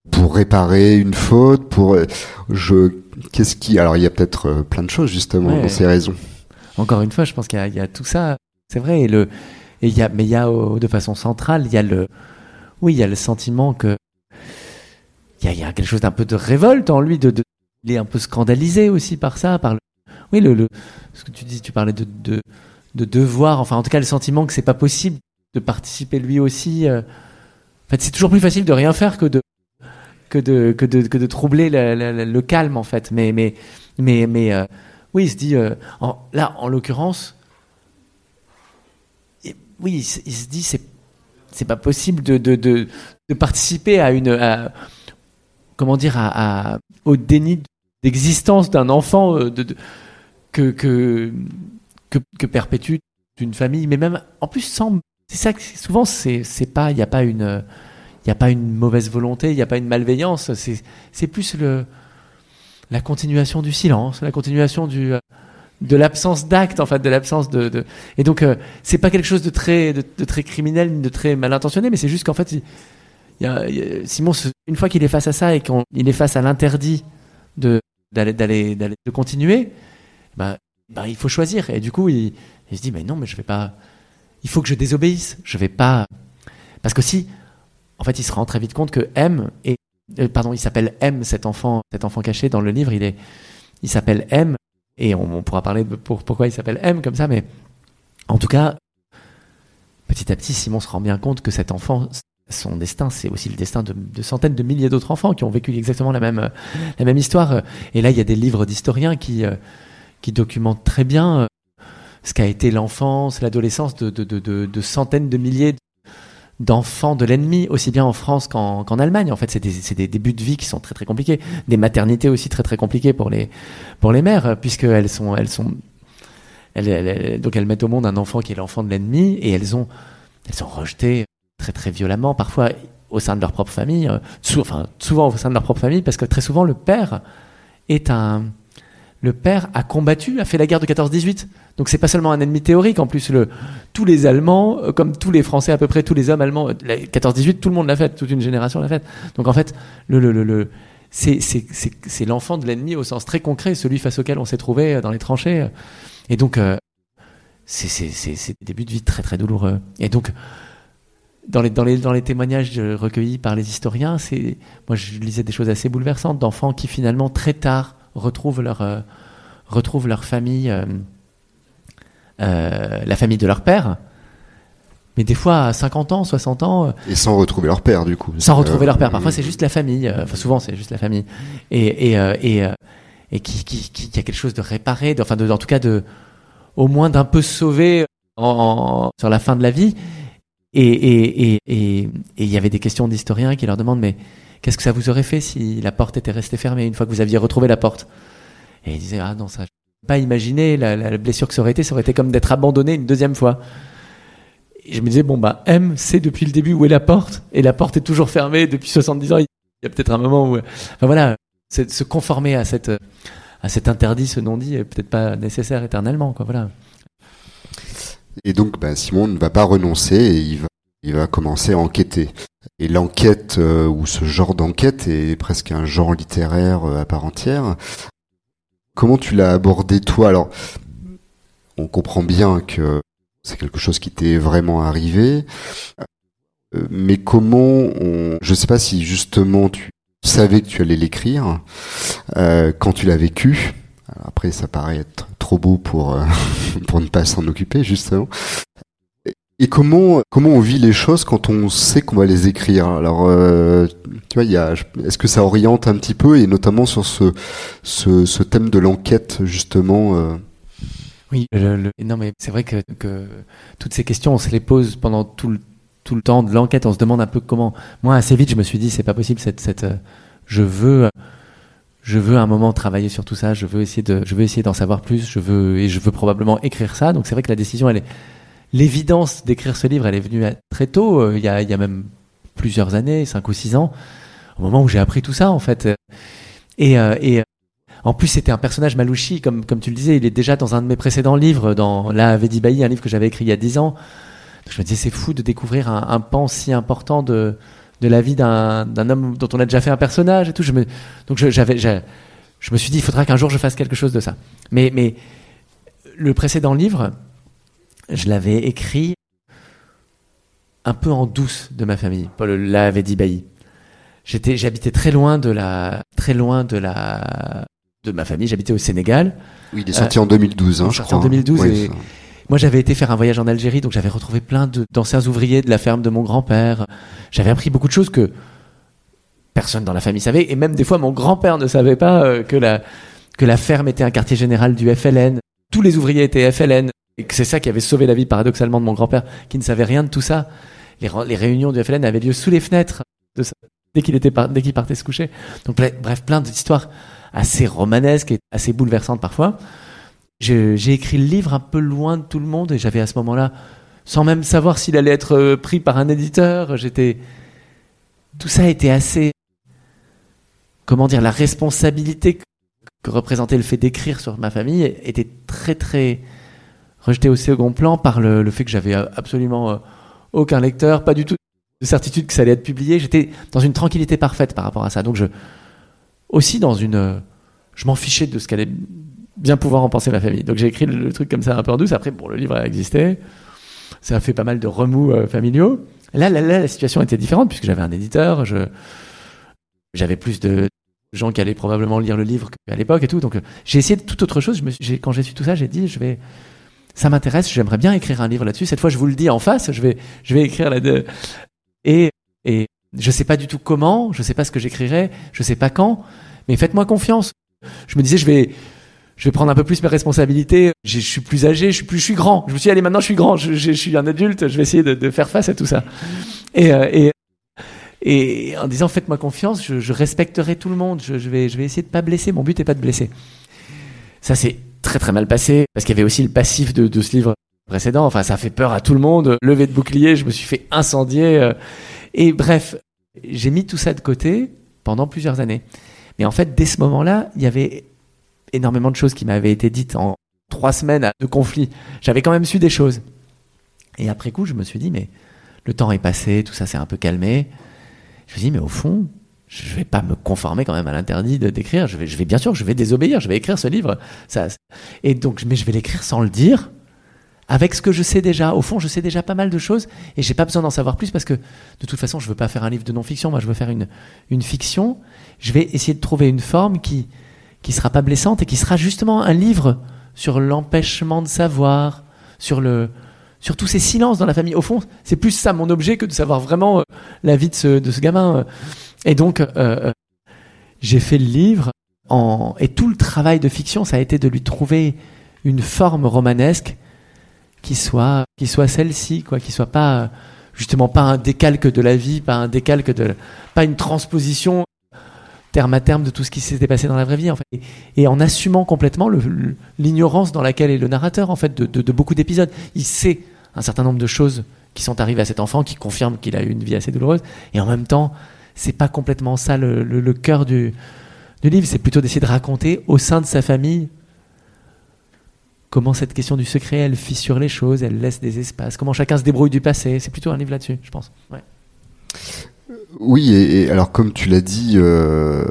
S1: pour réparer une faute pour je qu'est-ce qui alors il y a peut-être euh, plein de choses justement dans ces raisons
S2: encore une fois, je pense qu'il y, a tout ça. C'est vrai. Et le, mais il y a de façon centrale, il y a le, oui, il y a le sentiment que il y a, quelque chose d'un peu de révolte en lui. De, il est un peu scandalisé aussi par ça, par oui, ce que tu dis, tu parlais de, de, de devoir. Enfin, en tout cas, le sentiment que c'est pas possible de participer lui aussi. Euh. en fait, c'est toujours plus facile de rien faire que de que de que de que de troubler le, le calme en fait. Mais mais mais mais euh, oui, il se dit, euh, là, en l'occurrence, oui, il, se dit, c'est, c'est pas possible de, de, de, participer à une, comment dire, à, au déni d'existence d'un enfant euh, de, que, que, que, perpétue une famille, mais même, en plus, sans, c'est ça que souvent, c'est, pas, il n'y a pas une, il a pas une mauvaise volonté, il n'y a pas une malveillance, c'est, c'est plus le, la continuation du silence, la continuation du, euh, de l'absence d'acte, en fait, de l'absence de, de, Et donc, euh, c'est pas quelque chose de très, de, très criminel, de très mal intentionné, mais c'est juste qu'en fait, Simon, une fois qu'il est face à ça et qu'il est face à l'interdit de d'aller d'aller de continuer, bah, bah, il faut choisir. Et du coup, il, se dit, mais non, mais je vais pas. Il faut que je désobéisse. Je vais pas. Parce que si, en fait, il se rend très vite compte que M et euh, pardon, il s'appelle M, cet enfant, cet enfant caché dans le livre. Il est, il s'appelle M, et on, pourra parler de pour, pourquoi il s'appelle M comme ça, mais en tout cas, petit à petit, Simon se rend bien compte que cet enfant, son destin, c'est aussi le destin de, centaines de milliers d'autres enfants qui ont vécu exactement la même, la même histoire. Et là, il y a des livres d'historiens qui, euh, qui documentent très bien euh, ce qu'a été l'enfance, l'adolescence de, de, de, de, centaines de milliers d'enfants de l'ennemi, aussi bien en France qu'en Allemagne. En fait, c'est des, des, débuts de vie qui sont très très compliqués, des maternités aussi très très compliquées pour les pour les mères, puisqu'elles elles sont elles, donc elles mettent au monde un enfant qui est l'enfant de l'ennemi et elles ont elles sont rejetées très très violemment, parfois au sein de leur propre famille, euh, souvent au sein de leur propre famille, parce que très souvent le père est un le père a combattu, a fait la guerre de 14-18. Donc c'est pas seulement un ennemi théorique, en plus tous les Allemands, euh, comme tous les Français, à peu près tous les hommes allemands, 14-18, tout le monde l'a fait, toute une génération l'a fait. Donc en fait, c'est l'enfant de l'ennemi au sens très concret, celui face auquel on s'est trouvé euh, dans les tranchées. Et donc, euh, c'est des débuts de vie très très douloureux. Et donc, dans les, dans les témoignages recueillis par les historiens, moi je lisais des choses assez bouleversantes d'enfants qui finalement très tard retrouvent leur, euh, retrouvent leur famille, euh, euh, la famille de leur père. Mais des fois, à 50 ans, 60 ans.
S1: Et sans retrouver leur père, du coup.
S2: Sans retrouver leur père. Parfois, c'est juste la famille. Enfin, souvent, c'est juste la famille. Et, et, et, et qui, qui, qui, a quelque chose de réparé, de, enfin, de, en tout cas, de, au moins d'un peu sauvé en, sur la fin de la vie. Et il y avait des questions d'historiens qui leur demandent, mais Qu'est-ce que ça vous aurait fait si la porte était restée fermée une fois que vous aviez retrouvé la porte? Et il disait ah non ça, je pas imaginer la, blessure que ça aurait été, ça aurait été comme d'être abandonné une deuxième fois. Et je me disais bon bah M c'est depuis le début où est la porte et la porte est toujours fermée depuis 70 ans. Il y a peut-être un moment où, enfin voilà, se conformer à cette à cet interdit, ce non-dit est peut-être pas nécessaire éternellement quoi. Voilà.
S1: Et donc, bah, Simon ne va pas renoncer et il va, il va commencer à enquêter. Et l'enquête, euh, ou ce genre d'enquête, est presque un genre littéraire euh, à part entière. Comment tu l'as abordé toi? Alors, on comprend bien que c'est quelque chose qui t'est vraiment arrivé, euh, mais comment. Je sais pas si justement tu savais que tu allais l'écrire quand tu l'as vécu. après, ça paraît être trop beau pour (laughs) pour ne pas s'en occuper justement. Et comment comment on vit les choses quand on sait qu'on va les écrire? Alors, euh, tu vois, il y a, est-ce que ça oriente un petit peu et notamment sur ce ce, thème de l'enquête justement euh...
S2: Oui, non mais c'est vrai que, que toutes ces questions, on se les pose pendant tout le tout le temps de l'enquête. On se demande un peu comment. Moi, assez vite, je me suis dit, c'est pas possible. Cette cette, je veux je veux un moment travailler sur tout ça. Je veux essayer de, je veux essayer d'en savoir plus. Je veux et je veux probablement écrire ça. Donc c'est vrai que la décision, elle est l'évidence d'écrire ce livre, elle est venue très tôt, euh, il y, a, même plusieurs années, cinq ou six ans, au moment où j'ai appris tout ça en fait. Et, euh, euh, en plus, c'était un personnage Malouchi, comme, tu le disais, il est déjà dans un de mes précédents livres, dans La Vedi Bailly, un livre que j'avais écrit il y a dix ans. je me disais, c'est fou de découvrir un, pan si important de, la vie d'un homme dont on a déjà fait un personnage et tout. Je me, donc je me suis dit, il faudra qu'un jour je fasse quelque chose de ça. Mais le précédent livre, je l'avais écrit un peu en douce de ma famille. Paul l'avait dit Bailly. J'étais, j'habitais très loin de la, très loin de la, de ma famille. J'habitais au Sénégal.
S1: Oui, il est sorti en 2012, hein, je crois.
S2: En 2012 et moi j'avais été faire un voyage en Algérie, donc j'avais retrouvé plein d'anciens ouvriers de la ferme de mon grand-père. J'avais appris beaucoup de choses que personne dans la famille savait, et même des fois mon grand-père ne savait pas euh, que la, que la ferme était un quartier général du FLN. Tous les ouvriers étaient FLN. Et c'est ça qui avait sauvé la vie paradoxalement de mon grand-père, qui ne savait rien de tout ça. Les, réunions du FLN avaient lieu sous les fenêtres dès qu'il partait se coucher. Donc bref, plein d'histoires assez romanesques et assez bouleversantes parfois. J'ai écrit le livre un peu loin de tout le monde et j'avais à ce moment-là, sans même savoir s'il allait être euh, pris par un éditeur, j'étais tout ça était assez comment dire la responsabilité que représentait le fait d'écrire sur ma famille était très très rejeté au second plan par le, fait que j'avais absolument euh, aucun lecteur, pas du tout certitude que ça allait être publié. J'étais dans une tranquillité parfaite par rapport à ça. Donc je aussi dans une, je m'en fichais de ce qu'allait bien pouvoir en penser ma famille. Donc j'ai écrit le, truc comme ça un peu en douce. Après, bon, le livre a existé. Ça a fait pas mal de remous euh, familiaux. Là, là, là, la situation était différente puisque j'avais un éditeur. Je, j'avais plus de gens qui allaient probablement lire le livre qu'à l'époque et tout. Donc j'ai essayé de toute autre chose. Quand j'ai su tout ça, j'ai dit, je vais, ça m'intéresse. J'aimerais bien écrire un livre là-dessus. Cette fois, je vous le dis en face. Je vais, je vais écrire là de et et je sais pas du tout comment. Je sais pas ce que j'écrirai. Je sais pas quand. Mais faites-moi confiance. Je me disais, je vais, je vais prendre un peu plus mes responsabilités. Je suis plus âgé, je suis plus, je suis grand. Je me suis dit, allez, maintenant je suis grand, je, suis un adulte, je vais essayer de, faire face à tout ça. Et, euh, et, et en disant, faites-moi confiance, je, je, respecterai tout le monde. Je, vais, je vais essayer de pas blesser. Mon but n'est pas de blesser. Ça s'est très très mal passé parce qu'il y avait aussi le passif de, ce livre précédent. Enfin, ça fait peur à tout le monde. Levé de bouclier, je me suis fait incendier. Euh. Et bref, j'ai mis tout ça de côté pendant plusieurs années. Mais en fait, dès ce moment-là, il y avait énormément de choses qui m'avaient été dites en trois semaines de conflit. J'avais quand même su des choses. Et après coup, je me suis dit, mais le temps est passé, tout ça s'est un peu calmé. Je me suis dit, mais au fond, je vais pas me conformer quand même à l'interdit de d'écrire. Je vais, je vais bien sûr, je vais désobéir. Je vais écrire ce livre. Ça, et donc, mais je vais l'écrire sans le dire, avec ce que je sais déjà. Au fond, je sais déjà pas mal de choses et j'ai pas besoin d'en savoir plus parce que de toute façon, je veux pas faire un livre de non-fiction. Moi, je veux faire une une fiction. Je vais essayer de trouver une forme qui qui sera pas blessante et qui sera justement un livre sur l'empêchement de savoir, sur le sur tous ces silences dans la famille. Au fond, c'est plus ça mon objet que de savoir vraiment euh, la vie de ce, de ce gamin. Et donc, euh, euh, j'ai fait le livre en, et tout le travail de fiction, ça a été de lui trouver une forme romanesque qui soit, qui soit celle-ci, quoi, qui soit pas justement pas un décalque de la vie, pas un décalque de, pas une transposition terme à terme de tout ce qui s'était passé dans la vraie vie en fait. Et, et en assumant complètement l'ignorance dans laquelle est le narrateur en fait de, de, de beaucoup d'épisodes. Il sait un certain nombre de choses qui sont arrivées à cet enfant qui confirment qu'il a eu une vie assez douloureuse et en même temps c'est pas complètement ça le, cœur du, livre. C'est plutôt d'essayer de raconter au sein de sa famille comment cette question du secret elle fissure les choses elle laisse des espaces comment chacun se débrouille du passé. C'est plutôt un livre là-dessus je pense. Ouais.
S1: Oui, et, alors comme tu l'as dit, euh,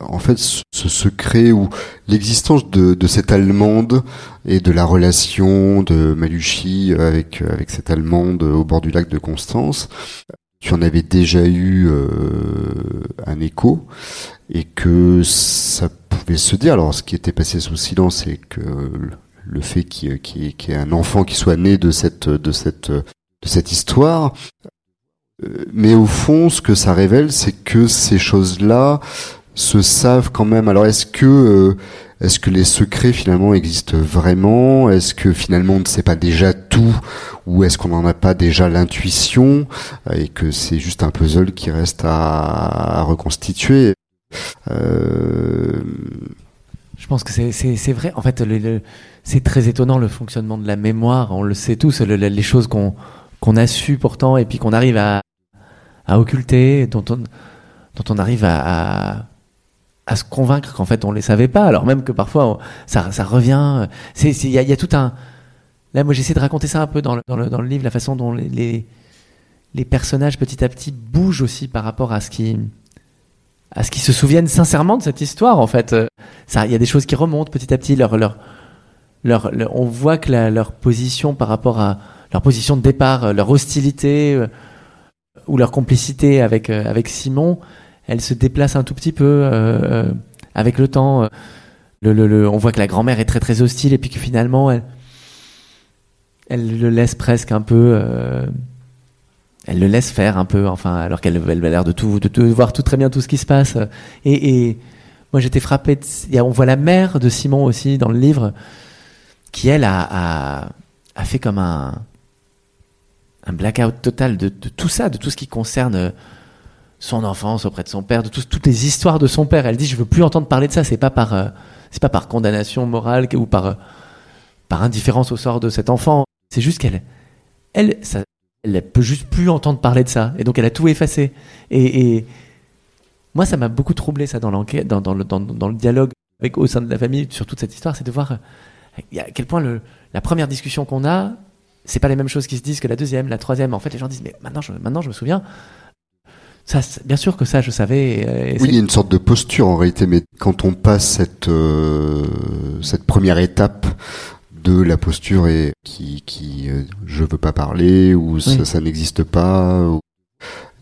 S1: en fait, ce secret ou l'existence de, cette Allemande et de la relation de Malucci avec avec cette Allemande au bord du lac de Constance, tu en avais déjà eu euh, un écho et que ça pouvait se dire. Alors, ce qui était passé sous silence, c'est que le fait qu'il y, ait un enfant qui soit né de cette de cette de cette histoire mais au fond, ce que ça révèle, c'est que ces choses-là se savent quand même. Alors, est-ce que euh, est-ce que les secrets finalement existent vraiment? Est-ce que finalement on ne sait pas déjà tout? Ou est-ce qu'on n'en a pas déjà l'intuition? Et que c'est juste un puzzle qui reste à, reconstituer? Euh...
S2: Je pense que c'est vrai. En fait, c'est très étonnant le fonctionnement de la mémoire. On le sait tous, le, les choses qu'on qu'on a su pourtant et puis qu'on arrive à, à occulter, dont on, dont on arrive à, à se convaincre qu'en fait on les savait pas, alors même que parfois on, ça, ça revient. Il y a, y a, tout un. Là, moi j'essaie de raconter ça un peu dans le, dans le, dans le livre, la façon dont les, les, les, personnages petit à petit bougent aussi par rapport à ce qui à ce qu'ils se souviennent sincèrement de cette histoire en fait. Ça, il y a des choses qui remontent petit à petit. Leur, leur, leur, on voit que leur position par rapport à leur position de départ, leur hostilité euh, ou leur complicité avec euh, avec Simon, elle se déplace un tout petit peu euh, euh avec le temps. Le, on voit que la grand-mère est très très hostile et puis que finalement elle elle le laisse presque un peu elle le laisse faire un peu enfin alors qu'elle elle a l'air de tout voir tout très bien tout ce qui se passe et, et moi j'étais frappé on voit la mère de Simon aussi dans le livre qui elle a, a, fait comme un un blackout total de, tout ça, de tout ce qui concerne euh, son enfance auprès de son père, de tout, toutes les histoires de son père. Elle dit je veux plus entendre parler de ça. C'est pas par euh, c'est pas par condamnation morale ou par euh, par indifférence au sort de cet enfant. C'est juste qu'elle elle ça, elle peut juste plus entendre parler de ça et donc elle a tout effacé. Et, et moi ça m'a beaucoup troublé ça dans l'enquête, dans, dans, le, dans, dans le dialogue avec au sein de la famille sur toute cette histoire, c'est de voir à quel point le, la première discussion qu'on a c'est pas les mêmes choses qui se disent que la deuxième, la troisième. En fait, les gens disent, mais maintenant, je, maintenant, je me souviens. Ça, bien sûr que ça, je savais.
S1: oui, il y a une sorte de posture en réalité, mais quand on passe cette euh, cette première étape de la posture et qui qui euh, je veux pas parler ou ça, ça n'existe pas, ou,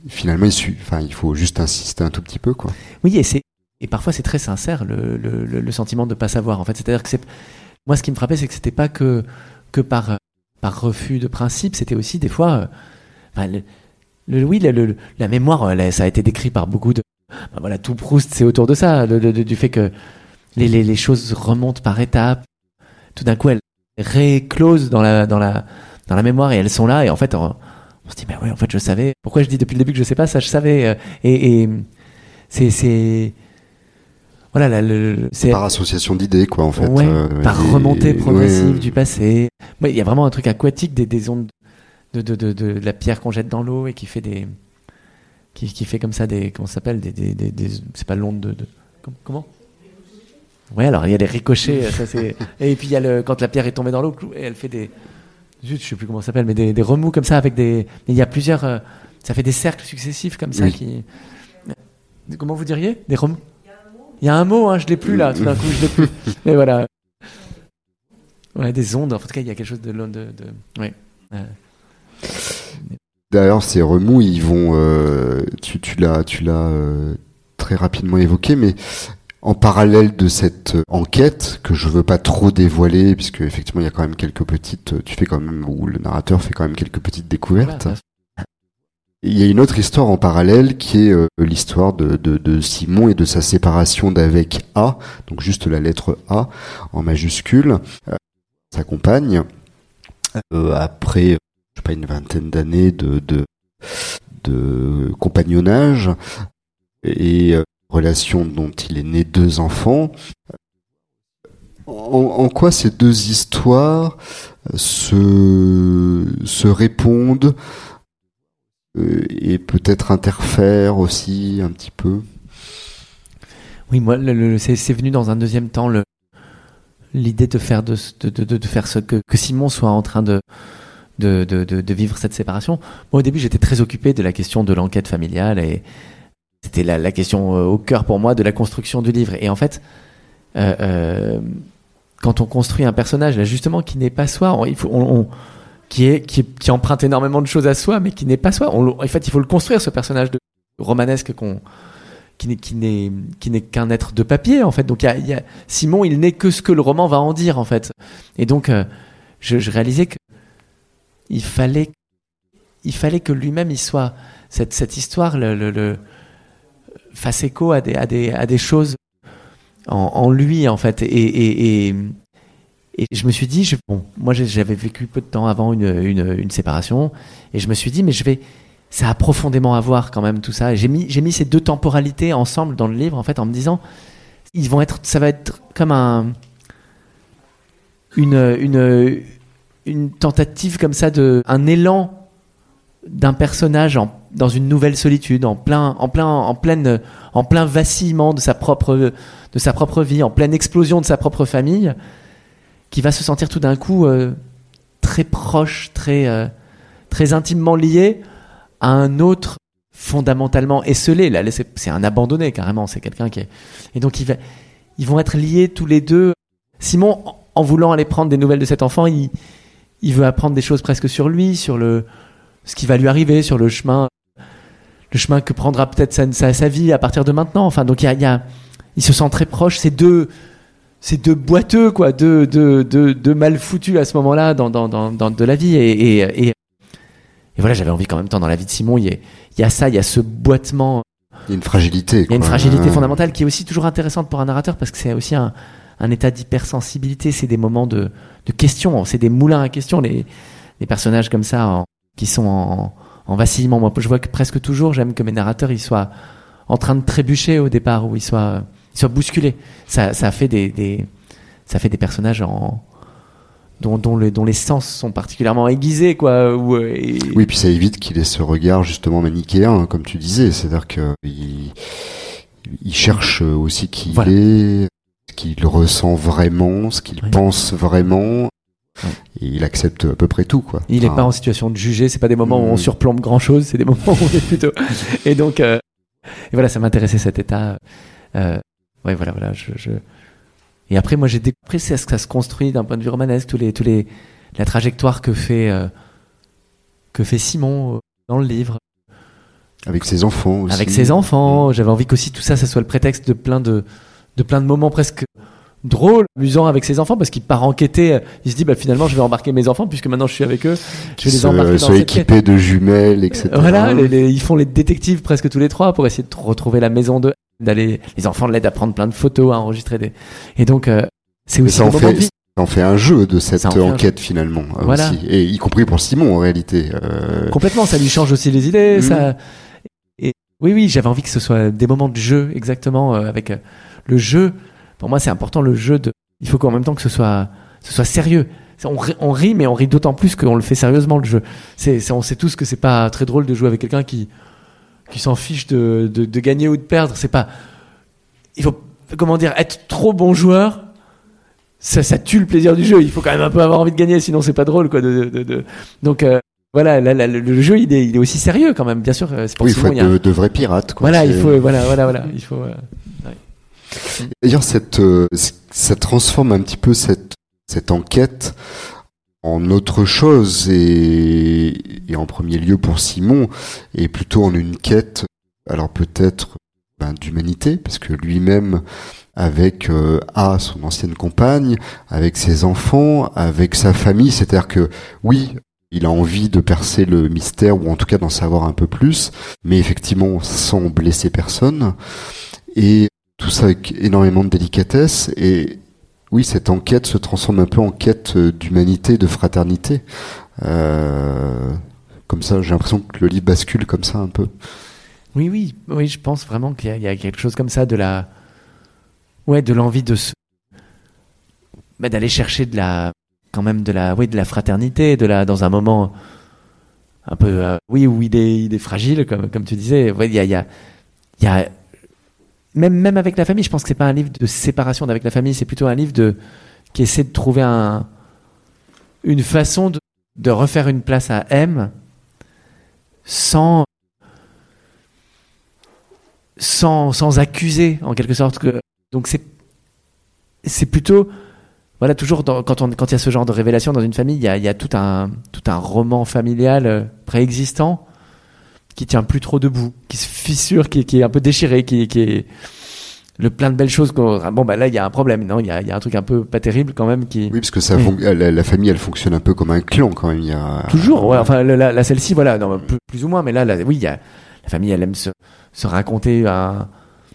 S1: finalement, il, enfin, il faut juste insister un tout petit peu, quoi.
S2: Oui, et c'est et parfois c'est très sincère le, le, le, sentiment de pas savoir. En fait, c'est-à-dire que c'est moi, ce qui me frappait, c'est que c'était pas que que par par refus de principe, c'était aussi des fois. Euh, le, oui, la mémoire, euh, ça a été décrit par beaucoup de. Ben voilà, tout Proust, c'est autour de ça, du fait que les, les, les, choses remontent par étapes. Tout d'un coup, elles réclosent dans la, dans, la, dans la mémoire et elles sont là. Et en fait, on, se dit, mais oui, en fait, je savais. Pourquoi je dis depuis le début que je sais pas Ça, je savais. Euh, et, et c'est
S1: voilà, le, c'est par association d'idées, quoi, en fait.
S2: Euh, par remontée progressive du passé. Il y a vraiment un truc aquatique des, des ondes de, de, de, de, la pierre qu'on jette dans l'eau et qui fait des, qui, qui fait comme ça des, comment ça s'appelle, des, des, des, c'est pas l'onde de, comment? Ouais, alors il y a des ricochets, ça c'est, (laughs) et puis il y a le, quand la pierre est tombée dans l'eau, elle fait des, je sais plus comment ça s'appelle, mais des, des remous comme ça avec des, il y a plusieurs, euh, ça fait des cercles successifs comme ça qui, comment vous diriez, des remous? Il y a un mot, hein, je l'ai plus là, tout d'un coup, je l'ai plus. (laughs) Mais voilà. Ouais, des ondes. En tout cas, il y a quelque chose de. de, de... Ouais. Euh.
S1: D'ailleurs, ces remous, ils vont. Euh, tu, tu l'as, tu l'as euh, très rapidement évoqué, mais en parallèle de cette enquête que je veux pas trop dévoiler, puisque effectivement, il y a quand même quelques petites. Tu fais quand même, ou le narrateur fait quand même quelques petites découvertes. Il y a une autre histoire en parallèle qui est euh, l'histoire de, de, de, Simon et de sa séparation d'avec A, donc juste la lettre A en majuscule, euh, sa compagne, euh, après je sais pas une vingtaine d'années de, compagnonnage et relation dont il est né deux enfants. En, quoi ces deux histoires se, répondent euh, et peut-être interfère aussi un petit peu?
S2: Oui, moi, c'est venu dans un deuxième temps l'idée de faire de, faire ce que, Simon soit en train de de, de vivre cette séparation. Moi, au début, j'étais très occupé de la question de l'enquête familiale et c'était la, la, question euh, au cœur pour moi de la construction du livre. Et en fait, euh, euh, quand on construit un personnage, là justement, qui n'est pas soi, il faut, qui, est, qui, emprunte énormément de choses à soi, mais qui n'est pas soi. en fait, il faut le construire, ce personnage de, romanesque qu'on qui n'est qu'un être de papier en fait. Donc Simon, il n'est que ce que le roman va en dire en fait. Et donc je, réalisais que il fallait il fallait que lui-même il soit cette cette histoire le, fasse écho à des à des à des choses en, lui en fait et, et, et je me suis dit, bon, moi j'avais vécu peu de temps avant une, une, une, séparation, et je me suis dit, mais je vais, ça a profondément à voir quand même tout ça. J'ai mis, j'ai mis ces deux temporalités ensemble dans le livre, en fait, en me disant, ils vont être, ça va être comme un, une, une, une tentative comme ça de, un élan d'un personnage dans une nouvelle solitude, en plein, en plein, en pleine, en plein vacillement de sa propre, de sa propre vie, en pleine explosion de sa propre famille qui va se sentir tout d'un coup euh, très proche, très, euh, très intimement lié à un autre fondamentalement esselé. Là, c'est un abandonné carrément. C'est quelqu'un qui est. Et donc, ils vont être liés tous les deux. Simon, en voulant aller prendre des nouvelles de cet enfant, il, il veut apprendre des choses presque sur lui, sur le, ce qui va lui arriver, sur le chemin, le chemin que prendra peut-être sa, sa, vie à partir de maintenant. Enfin, donc il y a, il, y a, il se sent très proche. Ces deux, c'est deux boiteux, quoi, deux, deux, deux, deux mal foutus à ce moment-là dans, dans, dans, dans, de la vie. Et, et, et, voilà, j'avais envie qu'en même temps, dans la vie de Simon, il y, y a ça, il y a ce boitement.
S1: Il y a une fragilité.
S2: Il y a une fragilité fondamentale qui est aussi toujours intéressante pour un narrateur parce que c'est aussi un, un état d'hypersensibilité. C'est des moments de, de questions, c'est des moulins à questions. Les, les personnages comme ça qui sont en, en vacillement. Moi, je vois que presque toujours, j'aime que mes narrateurs ils soient en train de trébucher au départ, ou ils soient ils soient bousculés. Ça, ça fait des, des, ça fait des personnages en, dont, dont, le, dont les sens sont particulièrement aiguisés, quoi. Ou,
S1: euh, Oui, puis ça évite qu'il ait ce regard justement manichéen, hein, comme tu disais. C'est-à-dire qu'il il cherche aussi qui il est, qu'il ressent vraiment, ce qu'il pense vraiment. Il accepte à peu près tout, quoi.
S2: Il n'est pas en situation de juger. C'est pas des moments où on hmm. surplombe grand chose. C'est des moments où on est plutôt. (laughs) Et donc, et voilà, ça m'intéressait cet état. Euh, ouais, voilà, voilà. Je, je... Et après, moi, j'ai découvert ce que ça se construit d'un point de vue romanesque, tous les, tous les, la trajectoire que fait, euh, que fait Simon euh, dans le livre.
S1: Avec ses enfants aussi.
S2: Avec ses enfants. Mm. J'avais envie qu'aussi tout ça, ça soit le prétexte de plein de, de plein de moments presque drôles, amusants avec ses enfants, parce qu'il part enquêter. Il se dit, bah, finalement, je vais embarquer mes enfants, puisque maintenant je suis avec eux. Je vais les embarquer
S1: dans équipés de jumelles, etc.
S2: Voilà, ils font les détectives presque tous les trois pour essayer de retrouver la maison de d'aller les enfants l'aident à prendre plein de photos à enregistrer des et donc euh, c'est aussi
S1: ça en fait ça en fait un jeu de cette enquête finalement euh, voilà. aussi et y compris pour Simon en réalité
S2: euh... complètement ça lui change aussi les idées mm. ça et oui oui j'avais envie que ce soit des moments de jeu exactement euh, avec le jeu pour moi c'est important le jeu de il faut qu'en même temps que ce soit ce soit sérieux on rit, on rit mais on rit d'autant plus qu'on le fait sérieusement le jeu c'est on sait tous que c'est pas très drôle de jouer avec quelqu'un qui qui s'en fiche de, de, gagner ou de perdre. C'est pas. Il faut, comment dire, être trop bon joueur. Ça, ça tue le plaisir du jeu. Il faut quand même un peu avoir envie de gagner, sinon c'est pas drôle, quoi. De, de, Donc, euh, voilà, le jeu, il est, il est aussi sérieux quand même, bien sûr.
S1: Euh, oui, il faut être de, vrais pirates. Quoi.
S2: Voilà, il faut, voilà, voilà, voilà, il faut. Euh,
S1: D'ailleurs, cette, ça transforme un petit peu cette, cette enquête en autre chose et, en premier lieu pour Simon et plutôt en une quête alors peut-être ben, d'humanité parce que lui-même avec euh, A son ancienne compagne avec ses enfants avec sa famille c'est-à-dire que oui il a envie de percer le mystère ou en tout cas d'en savoir un peu plus mais effectivement sans blesser personne. Et tout ça avec énormément de délicatesse et oui, cette enquête se transforme un peu en quête euh, d'humanité, de fraternité. Euh, comme ça, j'ai l'impression que le livre bascule comme ça un peu.
S2: Oui, oui, oui, je pense vraiment qu'il y, a quelque chose comme ça de la, ouais, de l'envie de se, bah, d'aller chercher de la, quand même de la, oui, de la fraternité, de la, dans un moment un peu, euh, oui, où il est, il est fragile, comme, comme tu disais. Il y a même, avec la famille, je pense que c'est pas un livre de séparation d'avec la famille, c'est plutôt un livre qui essaie de trouver un, une façon de, refaire une place à M sans, sans, sans accuser, en quelque sorte. Donc c'est, c'est plutôt, voilà, toujours quand, il y a ce genre de révélation dans une famille, il y a, y a tout, un, tout un roman familial euh, préexistant qui tient plus trop debout, qui se fissure, qui, qui est un peu déchiré, qui, qui est le plein de belles choses. Bon, bah là, il y a un problème, non? Il y a, y a, un truc un peu pas terrible quand même qui.
S1: Oui, parce que ça, la, famille, elle fonctionne un peu comme un clan quand même. Il y a...
S2: Toujours, ouais. Enfin, la, la celle-ci, voilà, non, plus, ou moins, mais là, oui, il y a la famille, elle aime se, se raconter un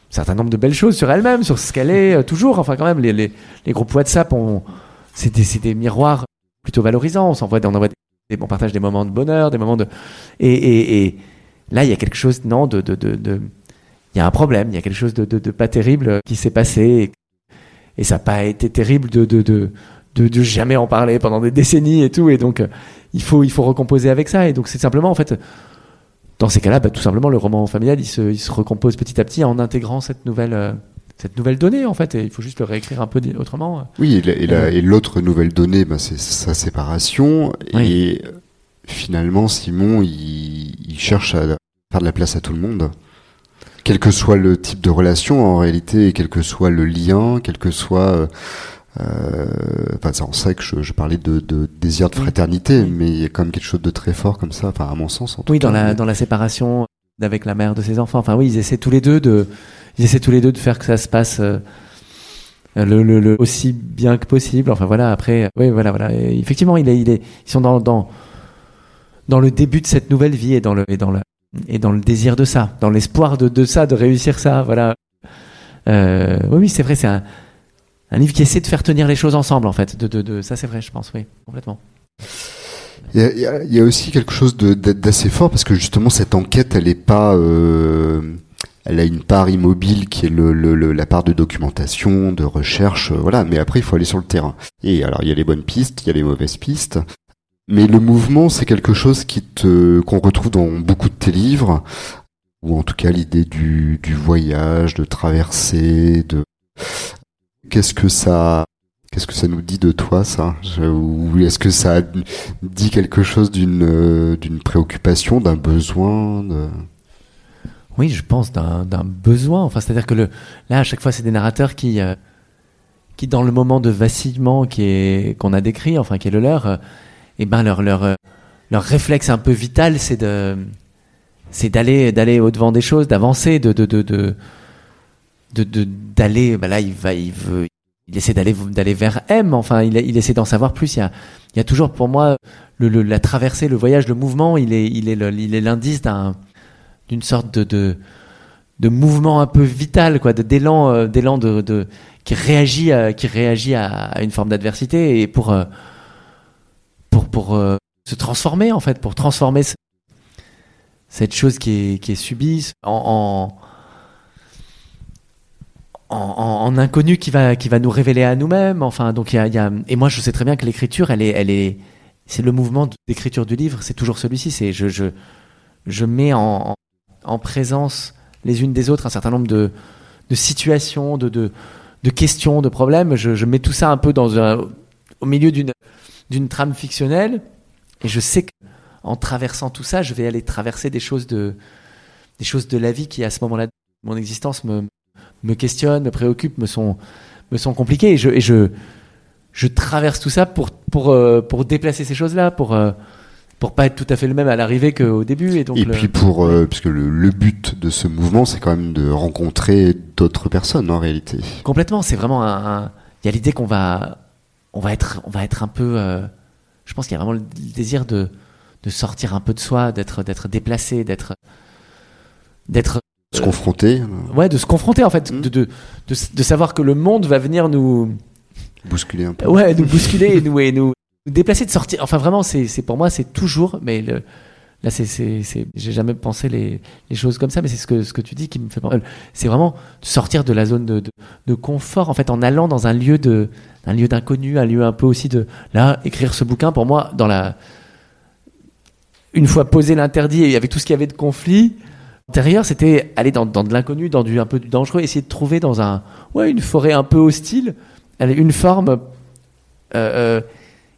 S2: certain nombre de belles choses sur elle-même, sur ce qu'elle est, euh, toujours. Enfin, quand même, les, les, les groupes WhatsApp, on, c'est des, des miroirs plutôt valorisants. On s'envoie, on envoie des, on partage des moments de bonheur, des moments de, et, et, et Là, il y a quelque chose, non, de, de, de, de il y a un problème, il y a quelque chose de, de, de pas terrible qui s'est passé et, ça n'a pas été terrible de, de, de, de, jamais en parler pendant des décennies et tout. Et donc, il faut, il faut recomposer avec ça. Et donc, c'est simplement, en fait, dans ces cas-là, bah, tout simplement, le roman familial, il se, il se recompose petit à petit en intégrant cette nouvelle, euh, cette nouvelle donnée, en fait. Et il faut juste le réécrire un peu autrement.
S1: Oui, et, l'autre nouvelle donnée, bah, c'est sa séparation. Et finalement, Simon, il, il cherche à faire de la place à tout le monde. Quel que soit le type de relation, en réalité, quel que soit le lien, quel que soit... Euh, euh enfin, on sait que je, je parlais de, de, désir de fraternité, mais il y a quand même quelque chose de très fort comme ça, enfin, à mon sens. En
S2: oui, dans la, dans la séparation avec la mère de ses enfants. Enfin, oui, ils essaient tous les deux de, ils essaient tous les deux de faire que ça se passe euh, le, le, le, aussi bien que possible. Enfin, voilà, après, oui, voilà, voilà. Et effectivement, il est, il est, ils sont dans, dans, dans le début de cette nouvelle vie et dans le, désir de ça, dans l'espoir de, ça, de réussir ça. Voilà. Euh, oui, c'est vrai, c'est un, livre qui essaie de faire tenir les choses ensemble, en fait. De, ça, c'est vrai, je pense, oui, complètement.
S1: Il y, a, aussi quelque chose d'assez fort parce que justement cette enquête, elle est pas, euh, elle a une part immobile qui est la part de documentation, de recherche, euh, voilà. Mais après, il faut aller sur le terrain. Et alors, il y a les bonnes pistes, il y a les mauvaises pistes. Mais le mouvement, c'est quelque chose qu'on retrouve dans beaucoup de tes livres, ou en tout cas l'idée du, voyage, de traverser, de qu'est-ce que ça Qu'est-ce que ça nous dit de toi, ça? Ou est-ce que ça dit quelque chose d'une préoccupation, d'un besoin.
S2: Oui, je pense d'un besoin. Enfin, c'est-à-dire que là, à chaque fois, c'est des narrateurs qui, euh, qui, dans le moment de vacillement qu'on a décrit, enfin, qui est le leur, euh, et ben leur leur euh, leur réflexe un peu vital, c'est de c'est d'aller d'aller au devant des choses, d'avancer, de de de de d'aller. Ben là, il va, il veut, il essaie d'aller d'aller vers M. Enfin, il, il essaie d'en savoir plus. Il y a il y a toujours pour moi le, le, la traversée, le voyage, le mouvement. Il est il est il est l'indice d'un d'une sorte de, de, de mouvement un peu vital, quoi, d'élan, euh, d'élan de, de, qui réagit, à, qui réagit à, une forme d'adversité et pour, euh, pour, euh, se transformer en fait, pour transformer cette chose qui est, subie en, en, inconnu qui va, qui va nous révéler à nous-mêmes. Enfin, donc il y a, et moi je sais très bien que l'écriture, elle est, elle est, c'est le mouvement d'écriture du livre, c'est toujours celui-ci. C'est je, je, je mets en, en présence les unes des autres un certain nombre de, de situations, de, de, de, questions, de problèmes. Je, je, mets tout ça un peu dans un, au milieu d'une, d'une trame fictionnelle. Et je sais qu'en traversant tout ça, je vais aller traverser des choses de, des choses de la vie qui, à ce moment-là, mon existence me, me questionnent, me préoccupent, me sont, me sont compliquées. Et je, et je, je traverse tout ça pour, pour, euh, pour déplacer ces choses-là, pour, euh, pour pas être tout à fait le même à l'arrivée qu'au début. Et, donc
S1: et puis pour, euh, puisque le, le, but de ce mouvement, c'est quand même de rencontrer d'autres personnes en réalité.
S2: Complètement, c'est vraiment un. Il y a l'idée qu'on va, on va être, on va être un peu. Euh, je pense qu'il y a vraiment le désir de, de sortir un peu de soi, d'être, d'être déplacé, d'être, d'être.
S1: Se confronter.
S2: Ouais, de se confronter en fait, mmh. de, de, de, de, savoir que le monde va venir nous
S1: bousculer un peu.
S2: Ouais, nous bousculer et nous et nous déplacer de sortir enfin vraiment c'est c'est pour moi c'est toujours mais le, là c'est j'ai jamais pensé les, choses comme ça mais c'est ce que ce que tu dis qui me fait penser. C'est vraiment sortir de la zone de, de, de, confort en fait en allant dans un lieu de un lieu d'inconnu un lieu un peu aussi de là écrire ce bouquin pour moi dans la une fois posé l'interdit et avec tout ce qu'il y avait de conflit intérieur c'était aller dans, dans de l'inconnu dans du un peu du dangereux essayer de trouver dans un ouais une forêt un peu hostile une forme euh, euh,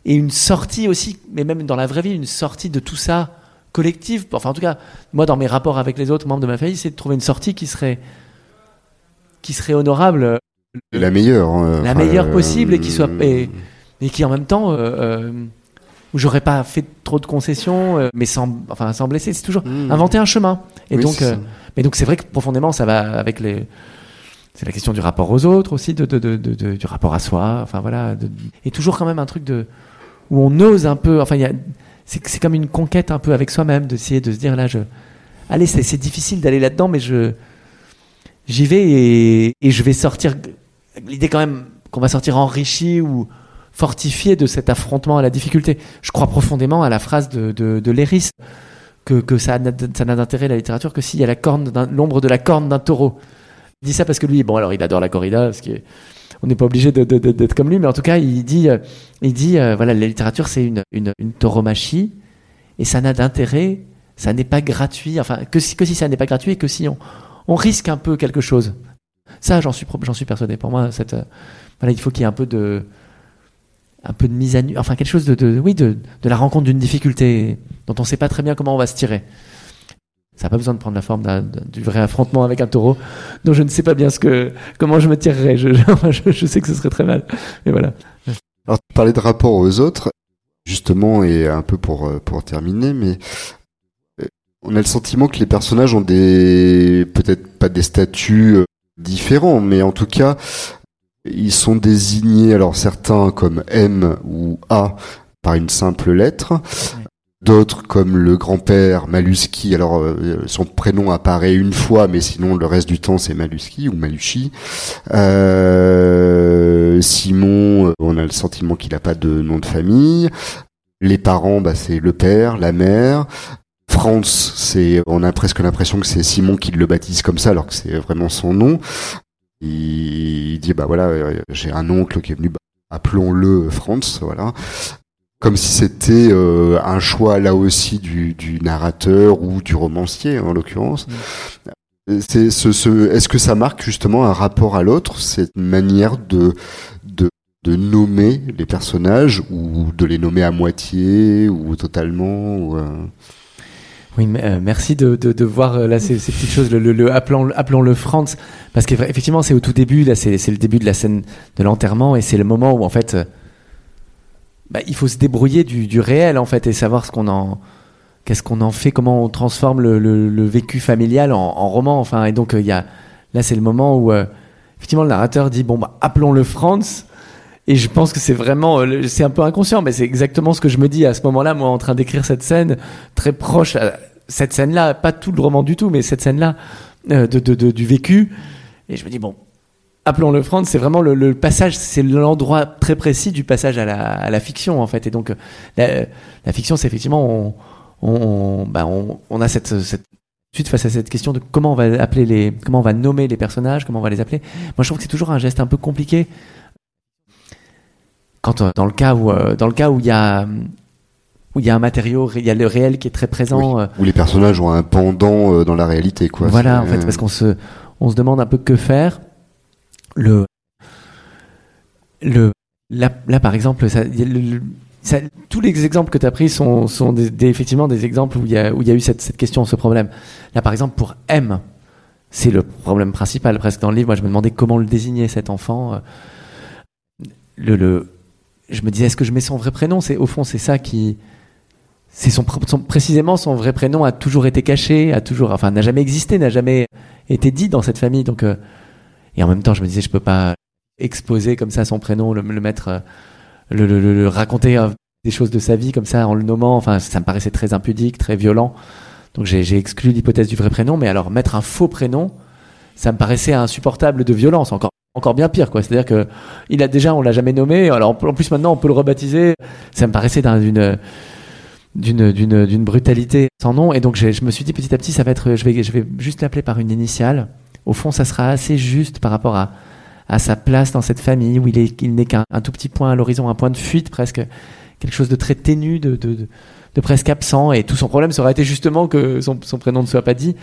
S2: et une sortie aussi, mais même dans la vraie vie, une sortie de tout ça collective. Enfin, en tout cas, moi, dans mes rapports avec les autres membres de ma famille, c'est de trouver une sortie qui serait, qui serait honorable.
S1: La meilleure. Hein,
S2: la meilleure possible et qui soit, et, et qui en même temps, euh, euh, où j'aurais pas fait trop de concessions, euh, mais sans, enfin, sans blesser. C'est toujours mmh. inventer un chemin. Et donc, euh, mais donc, c'est vrai que profondément, ça va avec les c'est la question du rapport aux autres aussi, de, de, de, du rapport à soi. Enfin voilà, et toujours quand même un truc de où on ose un peu. Enfin, c'est comme une conquête un peu avec soi-même, d'essayer de se dire là, je, allez, c'est difficile d'aller là-dedans, mais j'y vais et, je vais sortir. L'idée quand même qu'on va sortir enrichi ou fortifié de cet affrontement à la difficulté. Je crois profondément à la phrase de, de, Léris que, que ça n'a d'intérêt la littérature que s'il y a l'ombre de la corne d'un taureau. Il dit ça parce que lui, bon, alors il adore la corrida, on n'est pas obligé d'être comme lui, mais en tout cas, il dit, euh, il dit euh, voilà, la littérature, c'est une, une, tauromachie, et ça n'a d'intérêt, ça n'est pas gratuit, enfin, que si, ça n'est pas gratuit, et que si on, risque un peu quelque chose. Ça, j'en suis, persuadé. Pour moi, euh, il faut qu'il y ait un peu de, un peu de mise à nu, enfin, quelque chose de, de oui, de, de la rencontre d'une difficulté dont on ne sait pas très bien comment on va se tirer. Ça n'a pas besoin de prendre la forme du vrai affrontement avec un taureau, dont je ne sais pas bien ce que, comment je me tirerais. (laughs) Je, je, sais que ce serait très mal. Mais voilà.
S1: Alors, tu parlais de rapport aux autres, justement, et un peu pour, euh, pour terminer, mais euh, on a le sentiment que les personnages ont des, peut-être pas des statuts euh, différents, mais en tout cas, ils sont désignés, alors certains comme M ou A, par une simple lettre, D'autres comme le grand-père Maluski, alors euh, son prénom apparaît une fois, mais sinon le reste du temps c'est Maluski ou Maluchi. Euh, Simon, euh, on a le sentiment qu'il n'a pas de nom de famille. Les parents, bah, c'est le père, la mère. C'est, on a presque l'impression que c'est Simon qui le baptise comme ça, alors que c'est vraiment son nom. Il dit bah voilà, j'ai un oncle qui est venu, bah, appelons-le France, voilà comme si c'était euh, un choix là aussi du, du, narrateur ou du romancier en l'occurrence. Mm. C'est ce, ce, est-ce que ça marque justement un rapport à l'autre, cette manière de, de de nommer les personnages ou de les nommer à moitié ou totalement ou, euh,
S2: Oui, euh, merci de, de, de voir euh, là ces, ces, petites choses. Le, le, le appelons, appelons le Franz parce qu'effectivement c'est au tout début. Là, c'est le début de la scène de l'enterrement et c'est le moment où en fait, bah, il faut se débrouiller du, du, réel en fait et savoir ce qu'on en, qu'est-ce qu'on en fait, comment on transforme le, le vécu familial en, en, roman. Enfin, et donc il y a là c'est le moment où effectivement le narrateur dit bon bah appelons le Franz et je pense que c'est vraiment, euh, c'est un peu inconscient, mais c'est exactement ce que je me dis à ce moment-là, moi, en train d'écrire cette scène très proche, cette scène-là, pas tout le roman du tout, mais cette scène-là euh, de, de, de, du vécu. Et je me dis bon, appelons-le Franz, c'est vraiment le, le passage, c'est l'endroit très précis du passage à la, à la, fiction en fait. Et donc la, la fiction, c'est effectivement on, on, bah on, on, a cette, cette suite face à cette question de comment on va appeler les, comment on va nommer les personnages, comment on va les appeler. Moi, je trouve que c'est toujours un geste un peu compliqué quand euh, dans le cas où euh, dans le cas où il y a où il y a un matériau, il y a le réel qui est très présent.
S1: Oui, euh, où les personnages ont un pendant dans la réalité, quoi.
S2: Voilà, en fait, parce qu'on se, on se demande un peu que faire. Le, le, là, par exemple, ça, tous les exemples que tu as pris sont, sont effectivement des exemples où il y a, où il y a eu cette, cette question, ce problème. Là, par exemple, pour M, c'est le problème principal presque dans le livre. Moi, je me demandais comment le désigner, cet enfant. Le, le, je me disais, est-ce que je mets son vrai prénom? C'est au fond, c'est ça qui, c'est son, son, précisément son vrai prénom a toujours été caché, a toujours, enfin, n'a jamais existé, n'a jamais été dit dans cette famille. Donc, euh, et en même temps, je me disais, je peux pas exposer comme ça son prénom, le, mettre, euh, le, raconter euh, des choses de sa vie comme ça en le nommant. Enfin, ça me paraissait très impudique, très violent. Donc, j'ai exclu l'hypothèse du vrai prénom. Mais alors, mettre un faux prénom, ça me paraissait insupportable de violence. Encore encore bien pire quoi c'est à dire que il a déjà on l'a jamais nommé alors en plus maintenant on peut le rebaptiser ça me paraissait d'une d'une d'une brutalité sans nom et donc je me suis dit petit à petit ça va être je vais je vais juste l'appeler par une initiale au fond ça sera assez juste par rapport à sa place dans cette famille où il est il n'est qu'un tout petit point à l'horizon un point de fuite presque quelque chose de très ténu de, presque absent et tout son problème ça aurait été justement que son, prénom ne soit pas dit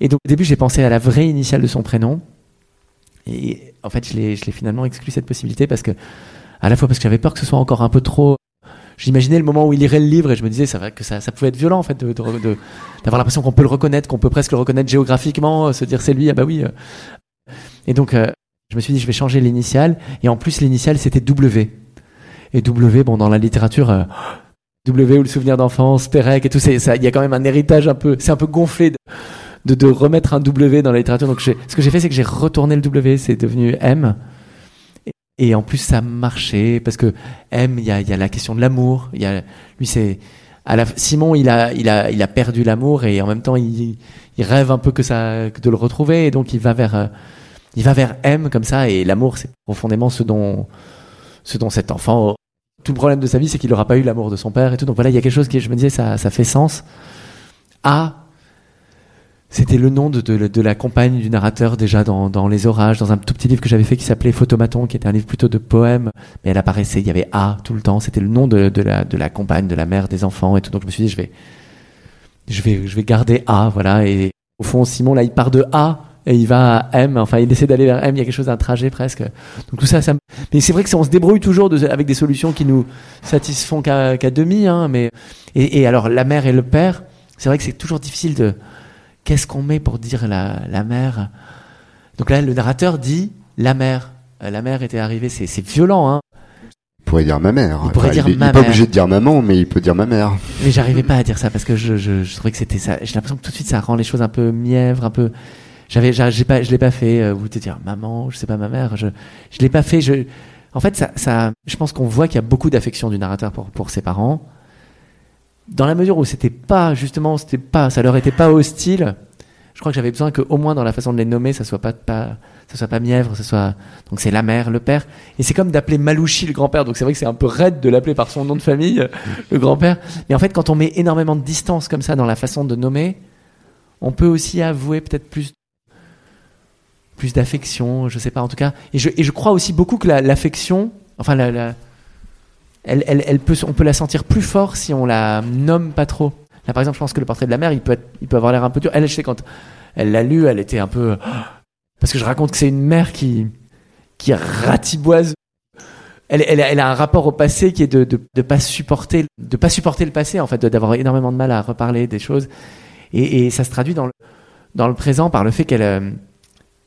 S2: et donc au début j'ai pensé à la vraie initiale de son prénom et en fait, je l'ai finalement exclu cette possibilité parce que, à la fois parce que j'avais peur que ce soit encore un peu trop. J'imaginais le moment où il lirait le livre et je me disais ça, que ça, pouvait être violent en fait d'avoir l'impression qu'on peut le reconnaître, qu'on peut presque le reconnaître géographiquement, se dire c'est lui, ah bah oui. Et donc, euh, je me suis dit je vais changer l'initiale et en plus l'initiale c'était W. Et W, bon, dans la littérature. Euh, w ou le souvenir d'enfance, Pérec et tout, il y a quand même un héritage un peu, c'est un peu gonflé de, remettre un W dans la littérature. Donc ce que j'ai fait, c'est que j'ai retourné le W, c'est devenu M. Et, en plus, ça marchait parce que M, il y a, y a, la question de l'amour. Il y a, lui, c'est à la, Simon, il a, il a, il a perdu l'amour et en même temps, il, il rêve un peu que ça, que de le retrouver et donc il va vers, euh, il va vers M comme ça. Et l'amour, c'est profondément ce dont, ce dont cet enfant tout le problème de sa vie, c'est qu'il n'aura pas eu l'amour de son père et tout. Donc voilà, il y a quelque chose qui, je me disais, ça, ça fait sens. A, c'était le nom de, de, de, la compagne du narrateur déjà dans, dans, Les Orages, dans un tout petit livre que j'avais fait qui s'appelait Photomaton, qui était un livre plutôt de poèmes, mais elle apparaissait, il y avait A tout le temps, c'était le nom de, de, la, de la compagne, de la mère des enfants et tout. Donc je me suis dit, je vais, je vais, je vais garder A, voilà. Et au fond, Simon, là, il part de A et il va à M, enfin il essaie d'aller vers M, il y a quelque chose d'un trajet presque. Donc tout ça, ça mais c'est vrai que on se débrouille toujours de, avec des solutions qui nous satisfont qu'à qu demi, hein, mais et, et alors la mère et le père, c'est vrai que c'est toujours difficile de qu'est-ce qu'on met pour dire la, la mère Donc là, le narrateur dit la mère. Euh, la mère était arrivée, c'est violent, hein.
S1: Il pourrait dire ma mère.
S2: Il pourrait
S1: enfin,
S2: dire
S1: il,
S2: ma
S1: il est
S2: mère.
S1: pas obligé de dire maman, mais il peut dire ma mère.
S2: Mais j'arrivais pas à dire ça parce que je, je, je trouvais que c'était ça. J'ai l'impression que tout de suite ça rend les choses un peu mièvres, un peu. J'avais, j'ai pas, je l'ai pas fait. Euh, vous te dire maman, je sais pas ma mère. Je, je l'ai pas fait. Je, en fait, ça, ça, je pense qu'on voit qu'il y a beaucoup d'affection du narrateur pour pour ses parents. Dans la mesure où c'était pas justement, c'était pas, ça leur était pas hostile je crois que j'avais besoin qu'au moins dans la façon de les nommer, ça soit pas, ça soit pas mièvre, ça soit donc c'est la mère, le père, et c'est comme d'appeler Malouchi le grand-père. Donc c'est vrai que c'est un peu raide de l'appeler par son nom de famille, (laughs) le grand-père. Mais en fait, quand on met énormément de distance comme ça dans la façon de nommer, on peut aussi avouer peut-être plus plus d'affection, je sais pas en tout cas. Et je, et je crois aussi beaucoup que l'affection, enfin la, la elle, on peut la sentir plus fort si on la nomme pas trop. Là, par exemple, je pense que le portrait de la mère, il peut, avoir l'air un peu dur. Elle, je sais, quand elle l'a lu, elle était un peu. (gasps) Parce que je raconte que c'est une mère qui, qui ratiboise elle, a un rapport au passé qui est de, de pas supporter, pas supporter le passé en fait, d'avoir énormément de mal à reparler des choses, et, ça se traduit dans le, dans le présent par le fait qu'elle, euh,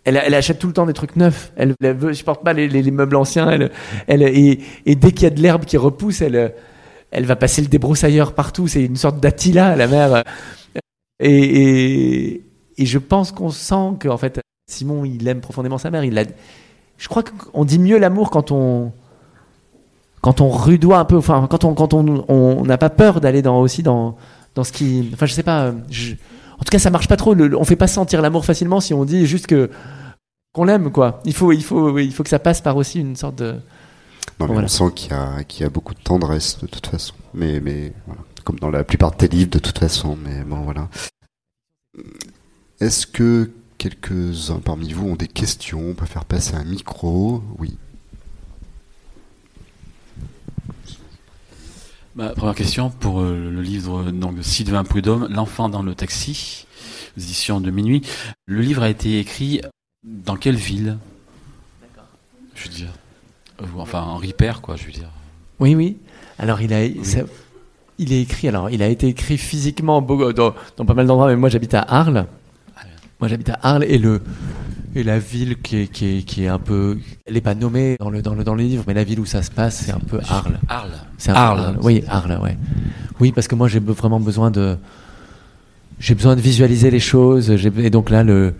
S2: elle, elle, achète tout le temps des trucs neufs. Elle, ne supporte pas les, les, les, meubles anciens. Elle, elle, et, dès qu'il y a de l'herbe qui repousse, elle, elle va passer le débroussailleur partout. C'est une sorte d'Attila, la mère. Et, je pense qu'on sent qu'en fait, Simon, il aime profondément sa mère. Je crois qu'on dit mieux l'amour quand on quand on rudoie un peu, enfin quand on quand on n'a pas peur d'aller dans aussi dans dans ce qui, enfin je sais pas, je, en tout cas ça marche pas trop. Le, on fait pas sentir l'amour facilement si on dit juste que qu'on l'aime quoi. Il faut il faut il faut que ça passe par aussi une sorte de.
S1: Non, mais on sent qu'il y a qu'il y a beaucoup de tendresse de toute façon. Mais mais voilà. comme dans la plupart de tes livres de toute façon. Mais bon voilà. Est-ce que quelques-uns parmi vous ont des questions? On peut faire passer un micro? Oui.
S3: Bah, première question pour euh, le livre donc, de Sylvain Prudhomme, L'enfant dans le taxi, édition de minuit. Le livre a été écrit dans quelle ville? Je veux dire, euh, enfin en Ripper, quoi, je veux dire.
S2: Oui, oui. Alors il a, Ça, il est écrit. Alors il a été écrit physiquement dans, dans pas mal d'endroits, mais moi j'habite à Arles. Ah, moi j'habite à Arles et le et la ville qui est, qui est, qui est un peu, elle n'est pas nommée dans le, dans le, dans le livre, mais la ville où ça se passe, c'est un peu Arles.
S3: Arles.
S2: C'est Arles. Oui, Arles, ouais. Oui, parce que moi j'ai vraiment besoin de, j'ai besoin de visualiser les choses. Et donc là, le,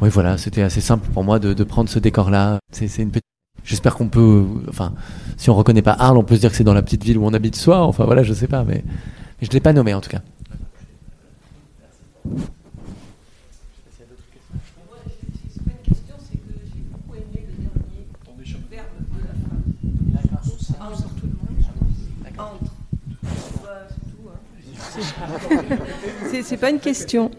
S2: oui, voilà, c'était assez simple pour moi de, de prendre ce décor-là. C'est une petite, j'espère qu'on peut, enfin, si on reconnaît pas Arles, on peut se dire que c'est dans la petite ville où on habite soi. Enfin voilà, je sais pas, mais, mais je l'ai pas nommé en tout cas. (laughs)
S4: C'est pas une question.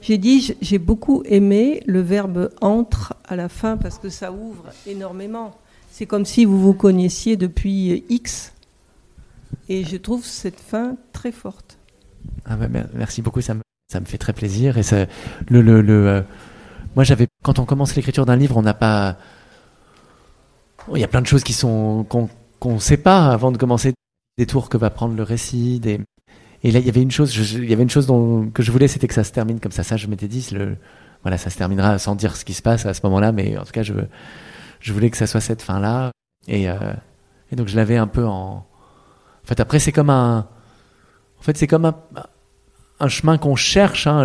S4: J'ai dit, j'ai beaucoup aimé le verbe entre à la fin parce que ça ouvre énormément. C'est comme si vous vous connaissiez depuis X. Et je trouve cette fin très forte.
S2: Ah merci beaucoup, ça me, ça me, fait très plaisir. Et le, le, le euh, moi, j'avais, quand on commence l'écriture d'un livre, on n'a pas. Il y a plein de choses qui sont qu'on ne sait pas avant de commencer des tours que va prendre le récit, des, et là, il y avait une chose, que je voulais, c'était que ça se termine comme ça. Ça, je m'étais dit, voilà, ça se terminera sans dire ce qui se passe à ce moment-là, mais en tout cas, je, voulais que ça soit cette fin-là. Et, euh, et donc, je l'avais un peu en. En fait, après, c'est comme un. En fait, c'est comme un, chemin qu'on cherche. Hein,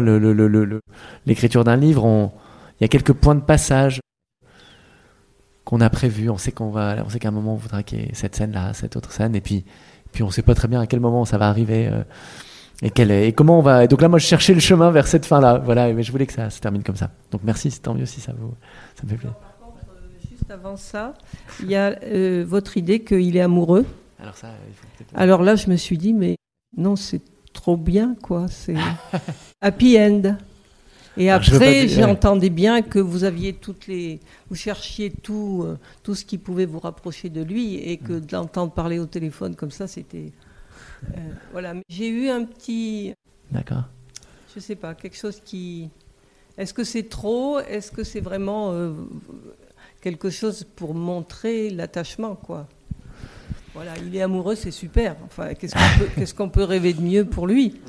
S2: l'écriture d'un livre, il y a quelques points de passage qu'on a prévus. On sait qu'on va, on sait qu'à un moment, on voudra qu'il y ait cette scène-là, cette autre scène, et puis puis on ne sait pas très bien à quel moment ça va arriver euh, et, quel est, et comment on va. Et donc là, moi, je cherchais le chemin vers cette fin-là. Voilà, mais je voulais que ça se termine comme ça. Donc merci, c'est tant mieux si ça vous, ça me fait plaisir.
S4: Par contre, euh, juste avant ça, il y a euh, votre idée qu'il est amoureux. Alors ça, Alors là, je me suis dit, mais non, c'est trop bien, quoi. C'est (laughs) happy end. Et après, j'entendais bien que vous aviez toutes les, vous cherchiez tout, euh, tout ce qui pouvait vous rapprocher de lui, et que de l'entendre parler au téléphone comme ça, c'était, euh, voilà. J'ai eu un petit,
S2: d'accord.
S4: Je sais pas, quelque chose qui, est-ce que c'est trop, est-ce que c'est vraiment euh, quelque chose pour montrer l'attachement, quoi? Voilà, il est amoureux, c'est super. Enfin, qu'est-ce qu'on peut, (laughs) qu'est-ce qu'on peut rêver de mieux pour lui?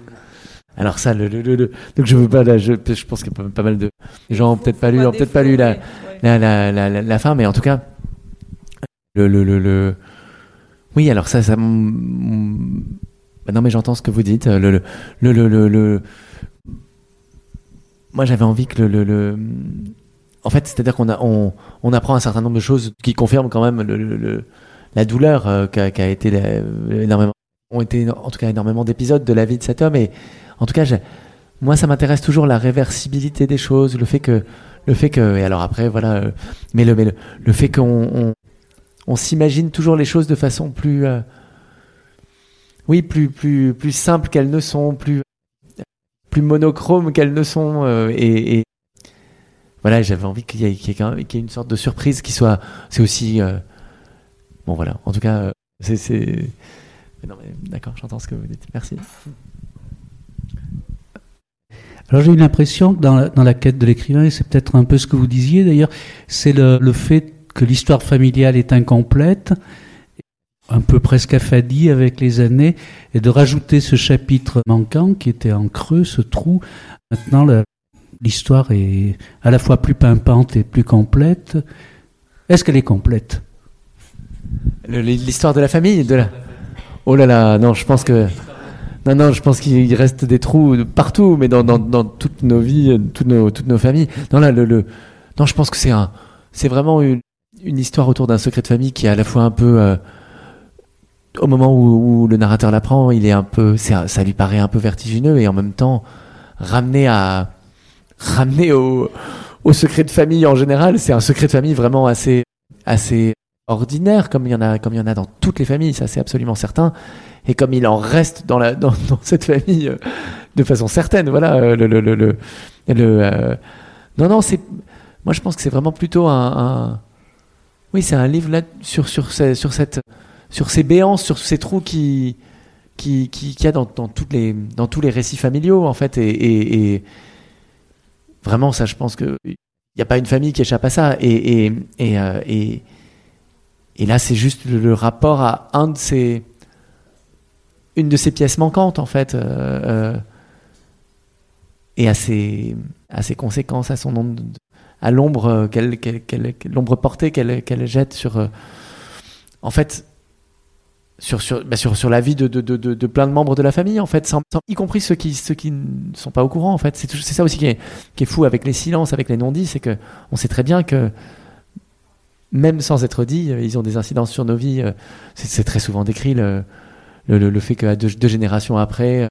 S2: Alors ça, le, le, le, donc je veux pas, là, je, je pense qu'il y a pas, mal de gens peut-être pas lu, ont peut-être pas lu la, la, la, la, la, fin, mais en tout cas, le, le, le, oui, alors ça, ça, bah non mais j'entends ce que vous dites. Le, le, le, le, le, moi j'avais envie que le, le, en fait, c'est-à-dire qu'on a, on, on apprend un certain nombre de choses qui confirment quand même le, le la douleur euh, qu'a qu été énormément, ont été en tout cas énormément d'épisodes de la vie de cet homme et en tout cas, moi, ça m'intéresse toujours la réversibilité des choses, le fait que, le fait que, et alors après, voilà, euh, mais le, mais le, fait qu'on on, s'imagine toujours les choses de façon plus, euh, oui, plus, plus, plus simple qu'elles ne sont, plus, plus monochrome qu'elles ne sont, euh, et, voilà, j'avais envie qu'il y, ait, y, ait une sorte de surprise qui soit, c'est aussi, bon voilà, en tout cas, c'est, d'accord, j'entends ce que vous dites, merci.
S5: Alors j'ai eu l'impression que dans la, dans la, quête de l'écrivain, et c'est peut-être un peu ce que vous disiez d'ailleurs, c'est le, le, fait que l'histoire familiale est incomplète, un peu presque affadie avec les années, et de rajouter ce chapitre manquant qui était en creux, ce trou. Maintenant, l'histoire est à la fois plus pimpante et plus complète. Est-ce qu'elle est complète?
S2: L'histoire de la famille de. Oh là là, non, je pense que... Non, non, je pense qu'il reste des trous partout, mais dans, toutes nos vies, toutes nos, toutes nos familles. Non, là, non je pense que c'est un, c'est vraiment une, histoire autour d'un secret de famille qui est à la fois un peu, euh, au moment où, le narrateur l'apprend, il est un peu, ça, ça lui paraît un peu vertigineux et en même temps ramené à, ramené au, au secret de famille en général. C'est un secret de famille vraiment assez, assez ordinaire, comme il y en a, comme il y en a dans toutes les familles, ça c'est absolument certain. Et comme il en reste dans la, dans, cette famille euh, de façon certaine, voilà. Euh, le, le, le, le, euh, non, non, c'est, moi je pense que c'est vraiment plutôt un, oui, c'est un livre là sur sur ces, sur cette, sur ces béances, sur ces trous qui qui qui, qui a dans, dans toutes les dans tous les récits familiaux en fait et, vraiment ça, je pense que il n'y a pas une famille qui échappe à ça et et, et et là, c'est juste le, rapport à un de ces, une de ces pièces manquantes, en fait, euh, euh, et à ses, à ses conséquences, à son nombre, à l'ombre qu'elle, l'ombre portée qu'elle, qu'elle jette sur, en fait, sur, sur, bah sur, sur la vie de, de, de, de, plein de membres de la famille, en fait, y compris ceux qui, ceux qui ne sont pas au courant, en fait. C'est, c'est ça aussi qui est, qui est fou avec les silences, avec les non-dits, c'est que on sait très bien que même sans être dit, euh, ils ont des incidences sur nos vies. Euh, c'est très souvent décrit le, le, le fait qu'à deux, générations après, euh,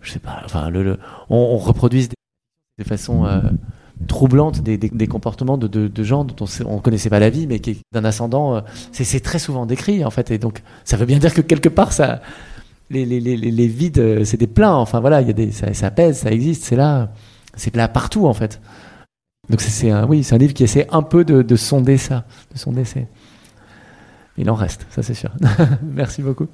S2: je sais pas, enfin, le, on, reproduise de façon euh, troublante des, des, des, comportements de, de, gens dont on ne connaissait pas la vie, mais qui d'un ascendant. Euh, c'est très souvent décrit en fait, et donc ça veut bien dire que quelque part ça, les, les, les, les vides, c'est des pleins. Enfin voilà, il y a des, ça, ça pèse, ça existe, c'est là, c'est là partout en fait. Donc c'est un, oui, c'est un livre qui essaie un peu de, de sonder ça, de sonder. Il en reste, ça c'est sûr. (laughs) Merci beaucoup.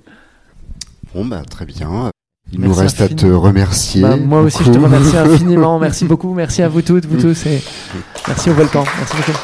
S1: Bon bah très bien. Il nous reste à te remercier.
S2: Bah, moi aussi, je te remercie (laughs) infiniment. Merci beaucoup. Merci à vous toutes, vous tous. Et merci au volcan. Merci beaucoup.